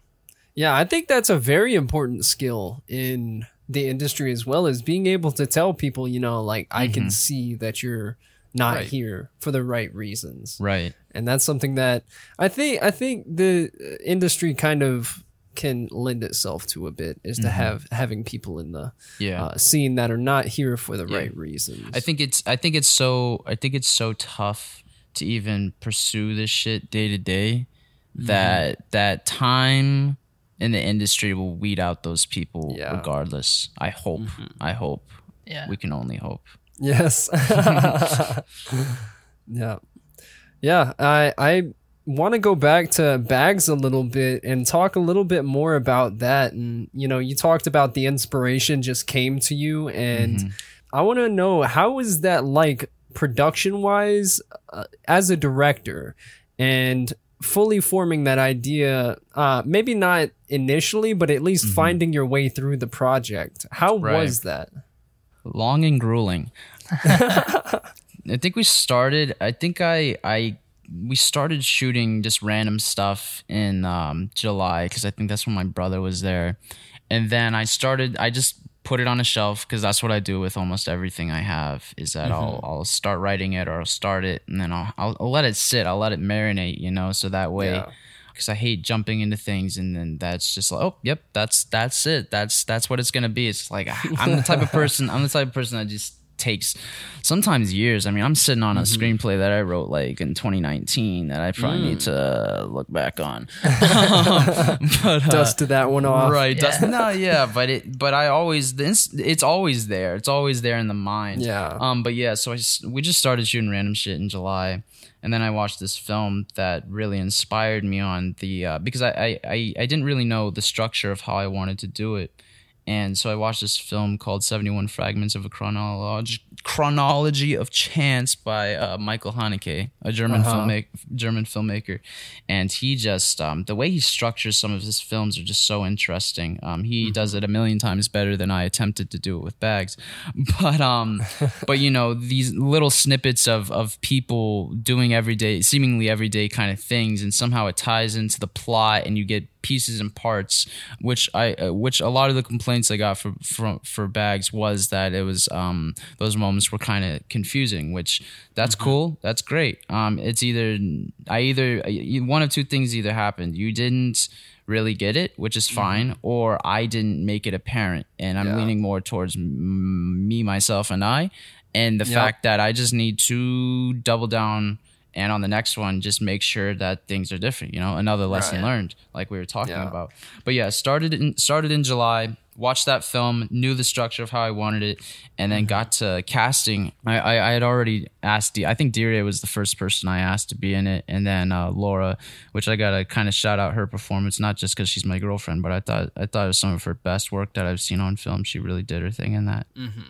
Yeah, I think that's a very important skill in the industry as well as being able to tell people, you know, like I can see that you're not Right. here for the right reasons. Right. And that's something that I think I think the uh, industry kind of can lend itself to a bit is to mm-hmm. have having people in the Yeah. uh, scene that are not here for the Yeah. right reasons. I think it's I think it's so I think it's so tough to even pursue this shit day to day mm-hmm. that that time in the industry will weed out those people Yeah. regardless. I hope. Mm-hmm. I hope. Yeah. We can only hope. Yes. yeah. Yeah. I I want to go back to bags a little bit and talk a little bit more about that. And you know, you talked about the inspiration just came to you, and I want to know how is that like production wise uh, as a director and fully forming that idea uh maybe not initially but at least finding your way through the project how Right. was that long and grueling. I think we started. I think I I we started shooting just random stuff in um, July because I think that's when my brother was there, and then I started. I just put it on a shelf because that's what I do with almost everything I have. Is that I'll I'll start writing it or I'll start it and then I'll, I'll I'll let it sit. I'll let it marinate. You know, so that way Yeah. because I hate jumping into things and then that's just like, oh, yep, that's that's it. That's that's what it's gonna be. It's like I'm the type of person. I'm the type of person that just takes sometimes years. I mean, I'm sitting on a Mm-hmm. screenplay that I wrote like in 2019 that I probably need Mm. to look back on. but, uh, dusted that one off Right. Yeah. That's, no, yeah, but it, but I always, this, it's always there. It's always there in the mind. Yeah. Um. But yeah, so I s we just started shooting random shit in July, and then I watched this film that really inspired me on the uh, because I, I I I didn't really know the structure of how I wanted to do it. And so I watched this film called 71 Fragments of a Chronology, Chronology of Chance by uh, Michael Haneke, a German Uh-huh. filmmaker, German filmmaker. And he just, um, the way he structures some of his films are just so interesting. Um, he Mm-hmm. does it a million times better than I attempted to do it with bags. But, um, but you know, these little snippets of, of people doing everyday, seemingly everyday kind of things, and somehow it ties into the plot and you get pieces and parts which i uh, which a lot of the complaints i got for for, for bags was that it was um those moments were kind of confusing which that's cool. That's great. Um it's either i either one of two things either happened. You didn't really get it which is fine or i didn't make it apparent and i'm Yeah. leaning more towards m- me myself and i and the Yep. fact that i just need to double down and on the next one just make sure that things are different you know another lesson Right. learned like we were talking Yeah. about but yeah started in started in july watched that film knew the structure of how i wanted it and then got to casting. I i, I had already asked De- i think Deria was the first person i asked to be in it and then uh, laura which i gotta kind of shout out her performance not just because she's my girlfriend but i thought i thought it was some of her best work that i've seen on film. She really did her thing in that.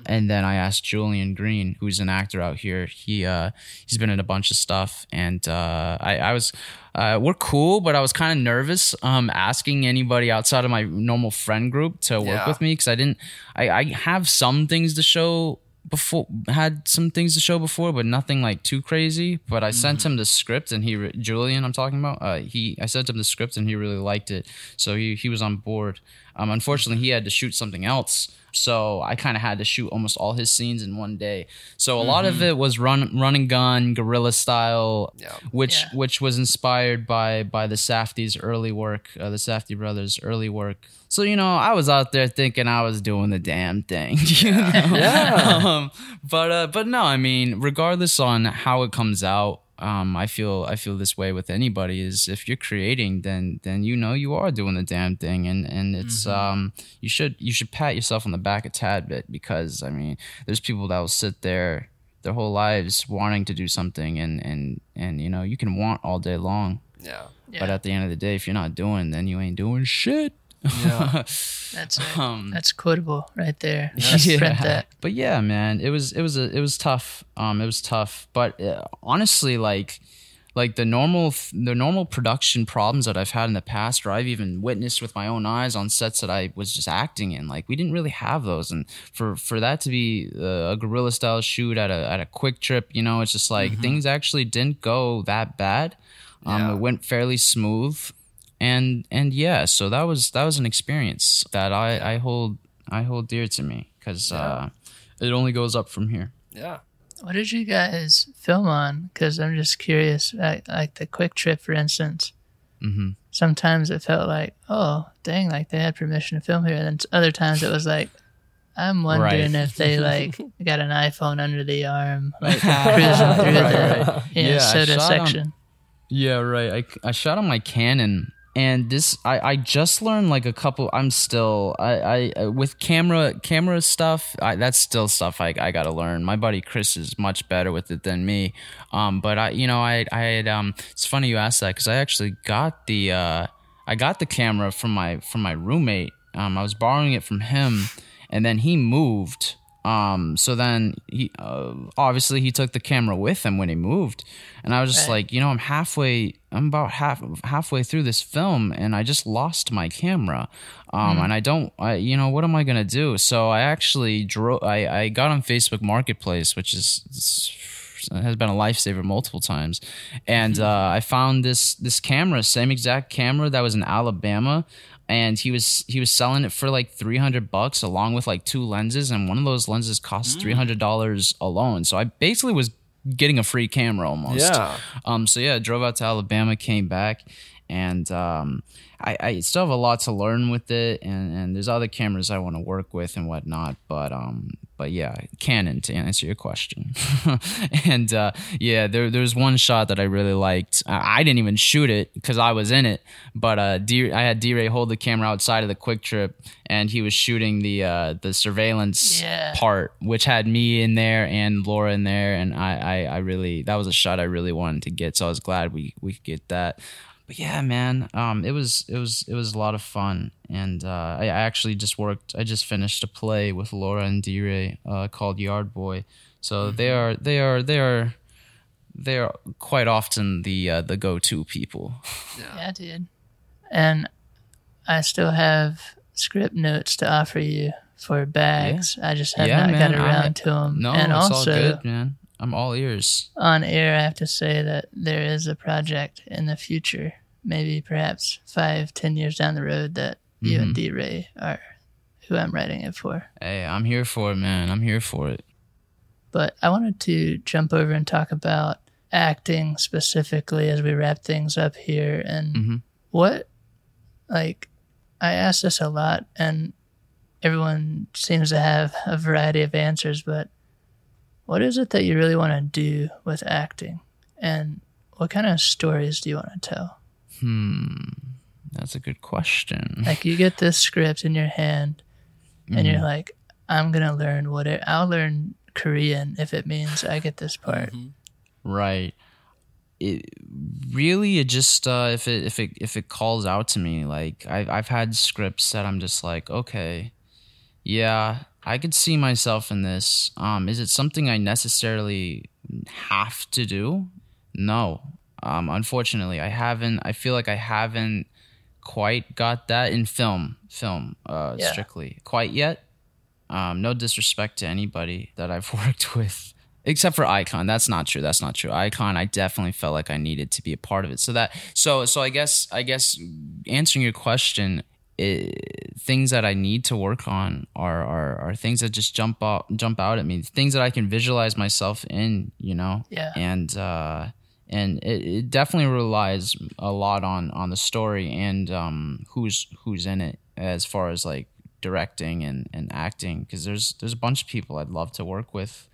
And then I asked Julian Green, who's an actor out here. He uh, he's been in a bunch of stuff, and uh, I, I was uh, we're cool, but I was kind of nervous um, asking anybody outside of my normal friend group to work Yeah. with me because I didn't. I, I have some things to show before had some things to show before but nothing like too crazy but i sent him the script and he re- julian i'm talking about uh, he i sent him the script and he really liked it so he, he was on board um, unfortunately he had to shoot something else so i kind of had to shoot almost all his scenes in one day so a lot of it was run run and gun guerrilla style Yeah. which Yeah. which was inspired by by the Safdie's early work, uh, the Safdie brothers' early work. So you know, I was out there thinking I was doing the damn thing. You know? Yeah. um, but uh, but no, I mean, regardless on how it comes out, um, I feel I feel this way with anybody. Is if you're creating, then then you know you are doing the damn thing, and and it's um you should you should pat yourself on the back a tad bit because I mean, there's people that will sit there their whole lives wanting to do something, and and and you know you can want all day long, Yeah. Yeah, but at the end of the day, if you're not doing, then you ain't doing shit. Yeah. that's it. um, that's quotable right there. Let's print that. But yeah, man, it was it was a, it was tough. Um, it was tough. But uh, honestly, like like the normal the normal production problems that I've had in the past, or I've even witnessed with my own eyes on sets that I was just acting in, like we didn't really have those. And for for that to be uh, a guerrilla style shoot at a at a QuikTrip, you know, it's just like things actually didn't go that bad. Um, Yeah. it went fairly smooth and and yeah so that was that was an experience that i i hold i hold dear to me because uh it only goes up from here Yeah. What did you guys film on? Because I'm just curious. Like, like the QuikTrip, for instance. Mhm. Sometimes it felt like, oh, dang, like they had permission to film here. And then other times it was like, I'm wondering Right. if they like got an iPhone under the arm, like cruising through Right, the right. yeah, Yeah, soda shot 'em. section. yeah right I, I shot on my canon and this I, I just learned like a couple i'm still i i with camera camera stuff I, that's still stuff i, I gotta learn. My buddy chris is much better with it than me. Um but i you know i i had um it's funny you asked that because i actually got the uh i got the camera from my from my roommate. Um i was borrowing it from him and then he moved um, so then he uh, obviously he took the camera with him when he moved, and I was just Right. like, you know, I'm halfway, I'm about half halfway through this film, and I just lost my camera, um, and I don't, I, you know, what am I gonna do? So I actually drove, I, I got on Facebook Marketplace, which is has been a lifesaver multiple times, and uh, I found this this camera, same exact camera that was in Alabama and he was he was selling it for like 300 bucks along with like two lenses and one of those lenses cost $300 alone. So i basically was getting a free camera almost. Yeah. um so yeah I drove out to alabama came back and um I, I still have a lot to learn with it and, and there's other cameras i want to work with and whatnot but um but yeah canon to answer your question. And uh yeah there there's one shot that i really liked. I, I didn't even shoot it because i was in it but uh D, i had d-ray hold the camera outside of the QuikTrip and he was shooting the uh the surveillance Yeah. part which had me in there and laura in there and I, I i really that was a shot i really wanted to get so i was glad we we could get that but yeah, man, um, it was it was it was a lot of fun, and uh, I, I actually just worked. I just finished a play with Laura and D-Ray uh, called Yard Boy. So they are they are they are they are quite often the uh, the go to people. Yeah, dude. And I still have script notes to offer you for bags. I just have Yeah, not man, got I- around to them. No, and it's also, all good, man. I'm all ears. on air, I have to say that there is a project in the future, maybe perhaps five, ten years down the road, that you Mm-hmm. and D Ray are who I'm writing it for. Hey, I'm here for it, man. I'm here for it. But I wanted to jump over and talk about acting specifically as we wrap things up here. And Mhm. what, like, I ask this a lot, and everyone seems to have a variety of answers, but what is it that you really want to do with acting? And what kind of stories do you want to tell? Hmm. That's a good question. Like, you get this script in your hand, and you're Mm-hmm. like, I'm going to learn what it, I'll learn Korean if it means I get this part. Right. It really it just uh, if it if it if it calls out to me like I've I've had scripts that I'm just like okay, yeah, I could see myself in this. Um, is it something I necessarily have to do? No. Um, unfortunately, I haven't. I feel like I haven't quite got that in film, film, uh, Yeah. strictly quite yet. Um, no disrespect to anybody that I've worked with, except for Icon. That's not true. That's not true. Icon, I definitely felt like I needed to be a part of it. So that, so, so I guess, I guess, answering your question, i things that I need to work on are, are are things that just jump out jump out at me. Things that I can visualize myself in. You know. Yeah. And uh, and it, it definitely relies a lot on on the story and um who's who's in it as far as like directing and and acting because there's there's a bunch of people I'd love to work with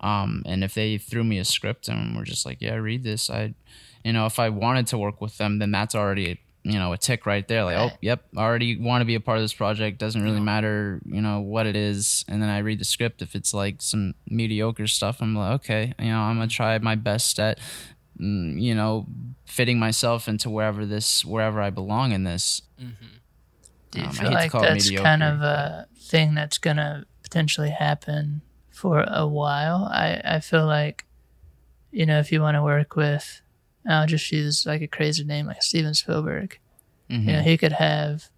um and if they threw me a script and were just like yeah read this I you know if I wanted to work with them then that's already you know a tick right there like Right. oh yep I already want to be a part of this project doesn't really matter you know what it is. And then I read the script if it's like some mediocre stuff I'm like okay you know I'm gonna try my best at mm, you know fitting myself into wherever this wherever I belong in this. Do you Um, feel like that's kind of a thing that's gonna potentially happen for a while? I, I feel like, you know, if you want to work with, I'll just use like a crazy name like Steven Spielberg. Mhm. You know, he could have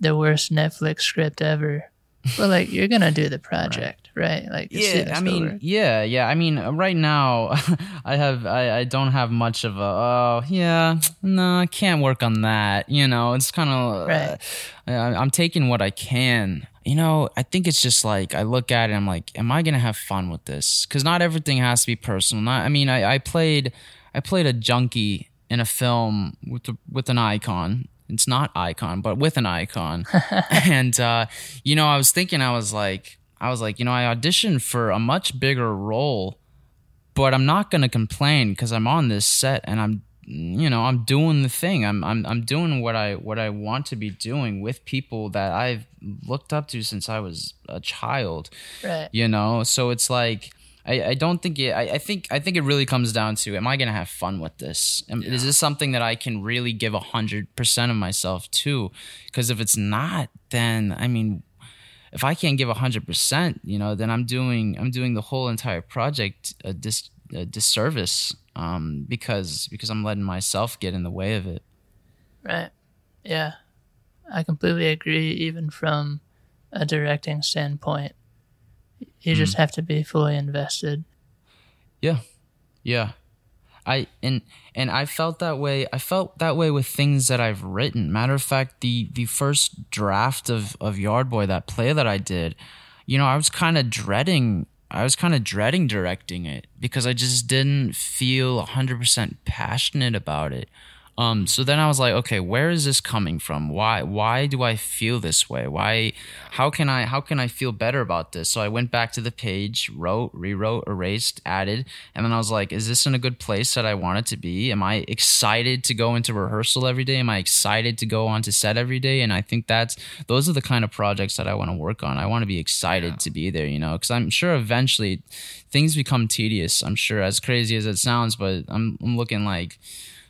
the worst Netflix script ever, but like you're gonna do the project, right? Like it's Steven yeah i mean yeah yeah i mean right now i have I, I don't have much of a oh yeah no i can't work on that you know it's kind of Right. uh, I- i'm taking what i can you know i think it's just like i look at it i'm like am i gonna have fun with this because not everything has to be personal not, i mean I, I played i played a junkie in a film with the, with an icon it's not icon but with an icon and uh, you know i was thinking i was like i was like you know i auditioned for a much bigger role but i'm not going to complain because i'm on this set and i'm you know I'm doing the thing. I'm I'm I'm doing what I what I want to be doing with people that I've looked up to since I was a child. Right. You know, so it's like. I, I don't think it. I, I think I think it really comes down to: Am I gonna have fun with this? Am, Is this something that I can really give a hundred percent of myself to? Because if it's not, then I mean, if I can't give a hundred percent, you know, then I'm doing I'm doing the whole entire project a, dis, a disservice um, because because I'm letting myself get in the way of it. Right. Yeah. I completely agree, even from a directing standpoint. You just mm. have to be fully invested. Yeah. Yeah. I and and I felt that way. I felt that way with things that I've written. Matter of fact, the the first draft of of Yard Boy, that play that I did, you know, I was kind of dreading. I was kind of dreading directing it because I just didn't feel 100% passionate about it. Um, so then I was like, okay, where is this coming from? Why why do I feel this way? Why how can I how can I feel better about this? So I went back to the page, wrote, rewrote, erased, added, and then I was like, is this in a good place that I want it to be? Am I excited to go into rehearsal every day? Am I excited to go onto set every day? And I think that's those are the kind of projects that I want to work on. I want to be excited to be there, you know, because I'm sure eventually things become tedious. I'm sure as crazy as it sounds, but I'm I'm looking like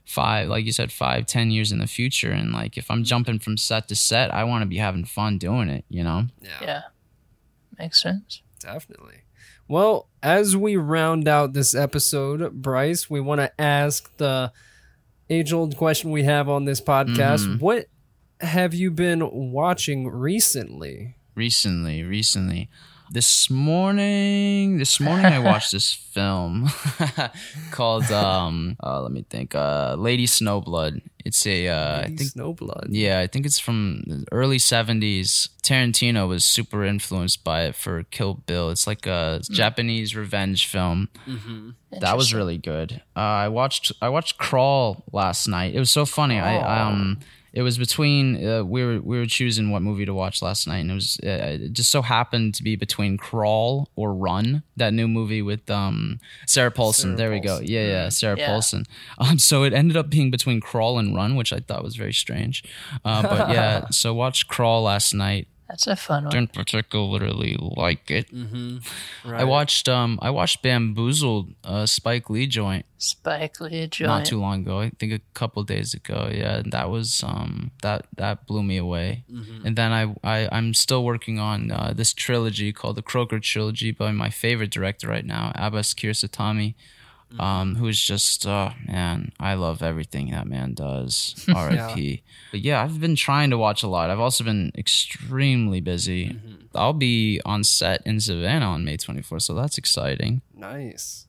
five like you said five ten years in the future and like if i'm jumping from set to set i want to be having fun doing it you know Yeah. yeah. Makes sense. Definitely. Well, as we round out this episode, Bryce, we want to ask the age old question we have on this podcast. Mm-hmm. What have you been watching recently? recently recently this morning this morning i watched this film called um uh, let me think uh lady snowblood it's a uh i Lady think Snowblood. yeah i think it's from the early 70s tarantino was super influenced by it for kill bill it's like a japanese revenge film that was really good. Uh, I watched I watched Crawl last night. It was so funny. I um it was between uh, we were we were choosing what movie to watch last night, and it was uh, it just so happened to be between Crawl or Run, that new movie with um Sarah Paulson. Sarah there we go. Yeah, yeah, Sarah Yeah. Paulson. Um, so it ended up being between Crawl and Run, which I thought was very strange. Uh, but yeah, so watched Crawl last night. That's a fun one. Didn't particularly like it. Right. I watched um I watched Bamboozled, uh, Spike Lee joint Spike Lee joint. not too long ago. I think a couple days ago. Yeah, that was um that that blew me away. And then I I I'm still working on uh, this trilogy called the Koker trilogy by my favorite director right now, Abbas Kiarostami. Um, who's just uh man, I love everything that man does. R.I.P. But yeah, I've been trying to watch a lot. I've also been extremely busy. I'll be on set in Savannah on May 24th, so that's exciting. Nice.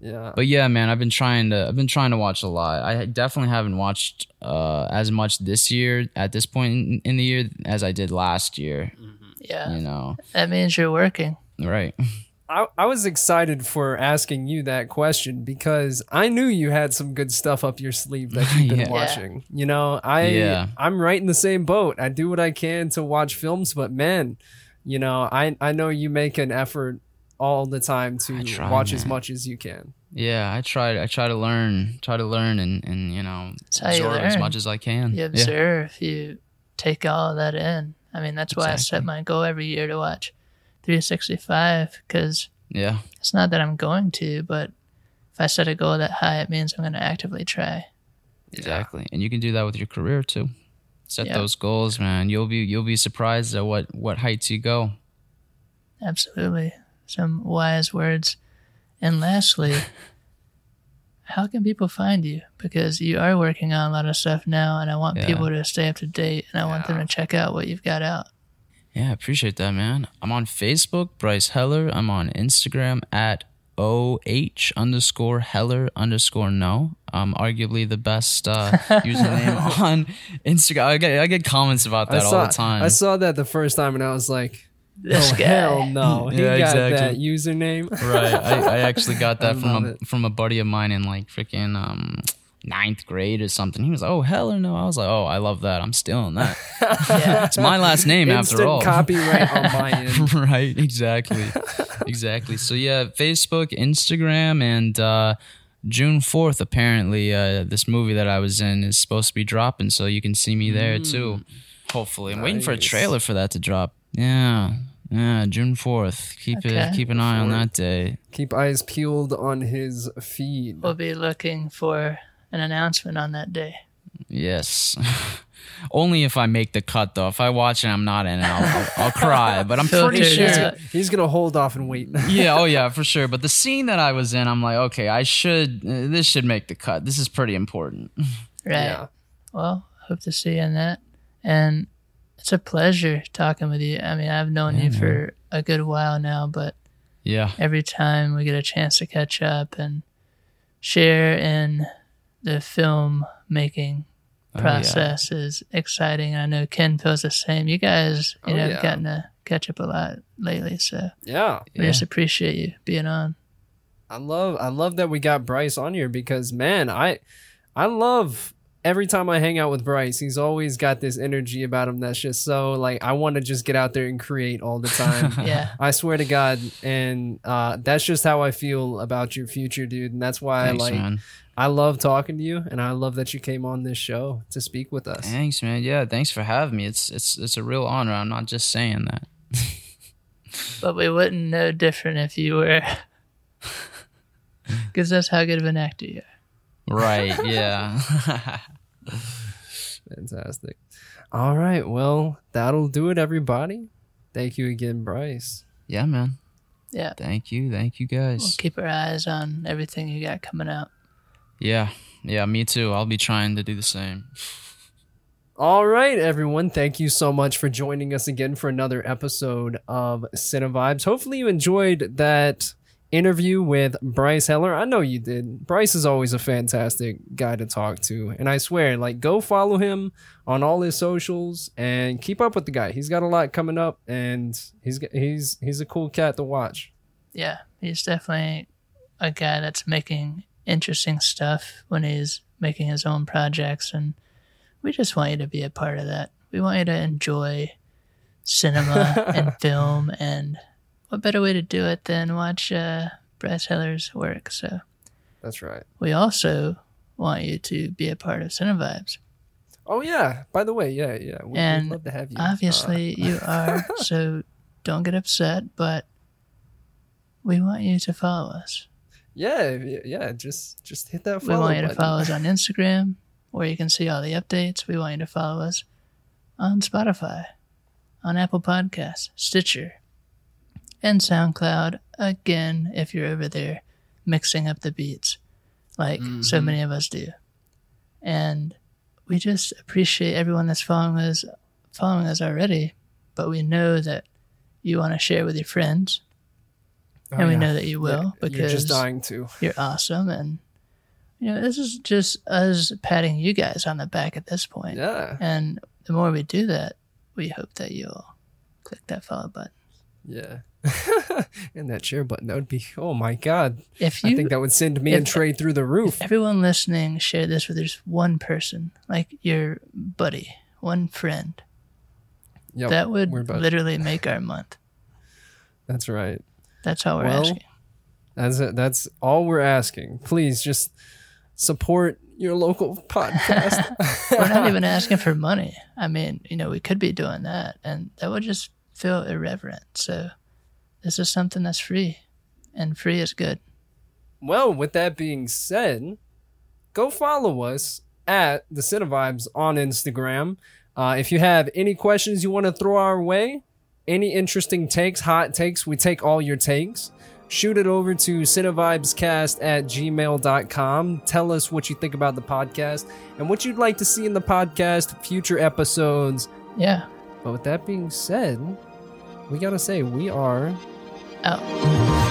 Yeah. But yeah, man, I've been trying to I've been trying to watch a lot. I definitely haven't watched uh, as much this year at this point in, in the year as I did last year. Yeah. You know, That means you're working. right? I, I was excited for asking you that question because I knew you had some good stuff up your sleeve that you've been Yeah. watching. You know, I Yeah. I'm right in the same boat. I do what I can to watch films, but man, you know, I I know you make an effort all the time to try, watch as much as you can. Yeah, I try I try to learn, try to learn, and and you know how you as much as I can. You Yeah. observe, you take all of that in. I mean, that's why I set my goal every year to watch 365 because Yeah, it's not that I'm going to, but if I set a goal that high, it means I'm going to actively try. exactly. And you can do that with your career too. Set Yeah. those goals, man. You'll be you'll be surprised at what what heights you go. Absolutely. Some wise words. And lastly, how can people find you? Because you are working on a lot of stuff now, and I want Yeah. people to stay up to date, and I want them to check out what you've got out. Yeah, appreciate that, man. I'm on Facebook, Bryce Heller. I'm on Instagram at oh underscore Heller underscore no. Um, arguably the best uh, username on Instagram. I get I get comments about that I all saw the time. I saw that the first time and I was like, This oh guy. hell no, he Yeah, got that username. right. I, I actually got that from a it. from a buddy of mine in like freaking um ninth grade or something. He was like, "Oh hell or no!" I was like, "Oh, I love that. I'm stealing that. Yeah. it's my last name Instant after all." copyright on my end. right exactly exactly so yeah facebook instagram and uh June fourth, apparently, uh, this movie that I was in is supposed to be dropping, so you can see me there too. Hopefully, I'm waiting for a trailer for that to drop. Yeah, yeah, June fourth. Keep Okay. it, keep an eye on that day. Keep eyes peeled on his feed. We'll be looking for an announcement on that day. Yes. Only if I make the cut, though. If I watch and I'm not in it, I'll, I'll, I'll cry. But I'm pretty Filtered sure. out. He's gonna hold off and wait. yeah, oh yeah, for sure. But the scene that I was in, I'm like, okay, I should. Uh, this should make the cut. This is pretty important. Right. Yeah. Well, hope to see you in that. And it's a pleasure talking with you. I mean, I've known you for a good while now, but Yeah, every time we get a chance to catch up and share in the film making Oh, yeah. process is exciting. I know Ken feels the same. You guys, you Oh, know, yeah. have gotten to catch up a lot lately, so Yeah. we Yeah. just appreciate you being on. I love I love that we got Bryce on here because man, I I love every time I hang out with Bryce, he's always got this energy about him that's just so like I want to just get out there and create all the time. Yeah. I swear to God, and uh, that's just how I feel about your future, dude. And that's why Thanks, I like man. I love talking to you, and I love that you came on this show to speak with us. Thanks, man. Yeah, thanks for having me. It's it's it's a real honor. I'm not just saying that. But we wouldn't know different if you were. Because that's how good of an actor you are. Right? Yeah. Fantastic. All right, well, that'll do it, everybody. Thank you again, Bryce. yeah, man. Yeah. Thank you. Thank you, guys. We'll keep our eyes on everything you got coming out. Yeah. Yeah, me too. I'll be trying to do the same. All right, everyone. Thank you so much for joining us again for another episode of Cinevibes. Hopefully, you enjoyed that interview with Bryce Heller. I know you did. Bryce is always a fantastic guy to talk to. And I swear, like, go follow him on all his socials and keep up with the guy. He's got a lot coming up and he's he's he's a cool cat to watch. Yeah, he's definitely a guy that's making interesting stuff when he's making his own projects, and we just want you to be a part of that. We want you to enjoy cinema and film, and what better way to do it than watch uh, Bryce Heller's work? So That's right. we also want you to be a part of Cinevibes. Oh yeah. By the way, yeah, yeah. We, And would love to have you. Obviously, you are, so don't get upset, but we want you to follow us. Yeah, yeah. Just just hit that We follow want you to follow us on Instagram, where you can see all the updates. We want you to follow us on Spotify, on Apple Podcasts, Stitcher, and SoundCloud. Again, if you're over there mixing up the beats, like so Mm-hmm. many of us do. And we just appreciate everyone that's following us, following us already. But we know that you want to share with your friends, Oh, and we yeah. know that you will Yeah, because you're just dying to. you're awesome and you know this is just us patting you guys on the back at this point Yeah, and the more we do that we hope that you'll click that follow button yeah. and that share button, that would be. Oh my god! if I you think that would send me and Trey through the roof. everyone listening share this with just one person like your buddy one friend Yep, that would literally make our month That's right. That's all we're Well, asking That's it. That's all we're asking. Please just support your local podcast. we're not even asking for money i mean you know we could be doing that and that would just feel irreverent so this is something that's free and free is good Well, with that being said, go follow us at the Cinevibes on Instagram. Uh, if you have any questions you want to throw our way, any interesting takes, hot takes, we take all your takes. Shoot it over to cinevibescast at gmail.com. Tell us what you think about the podcast and what you'd like to see in the podcast, future episodes. yeah But with that being said, we got to say, we are out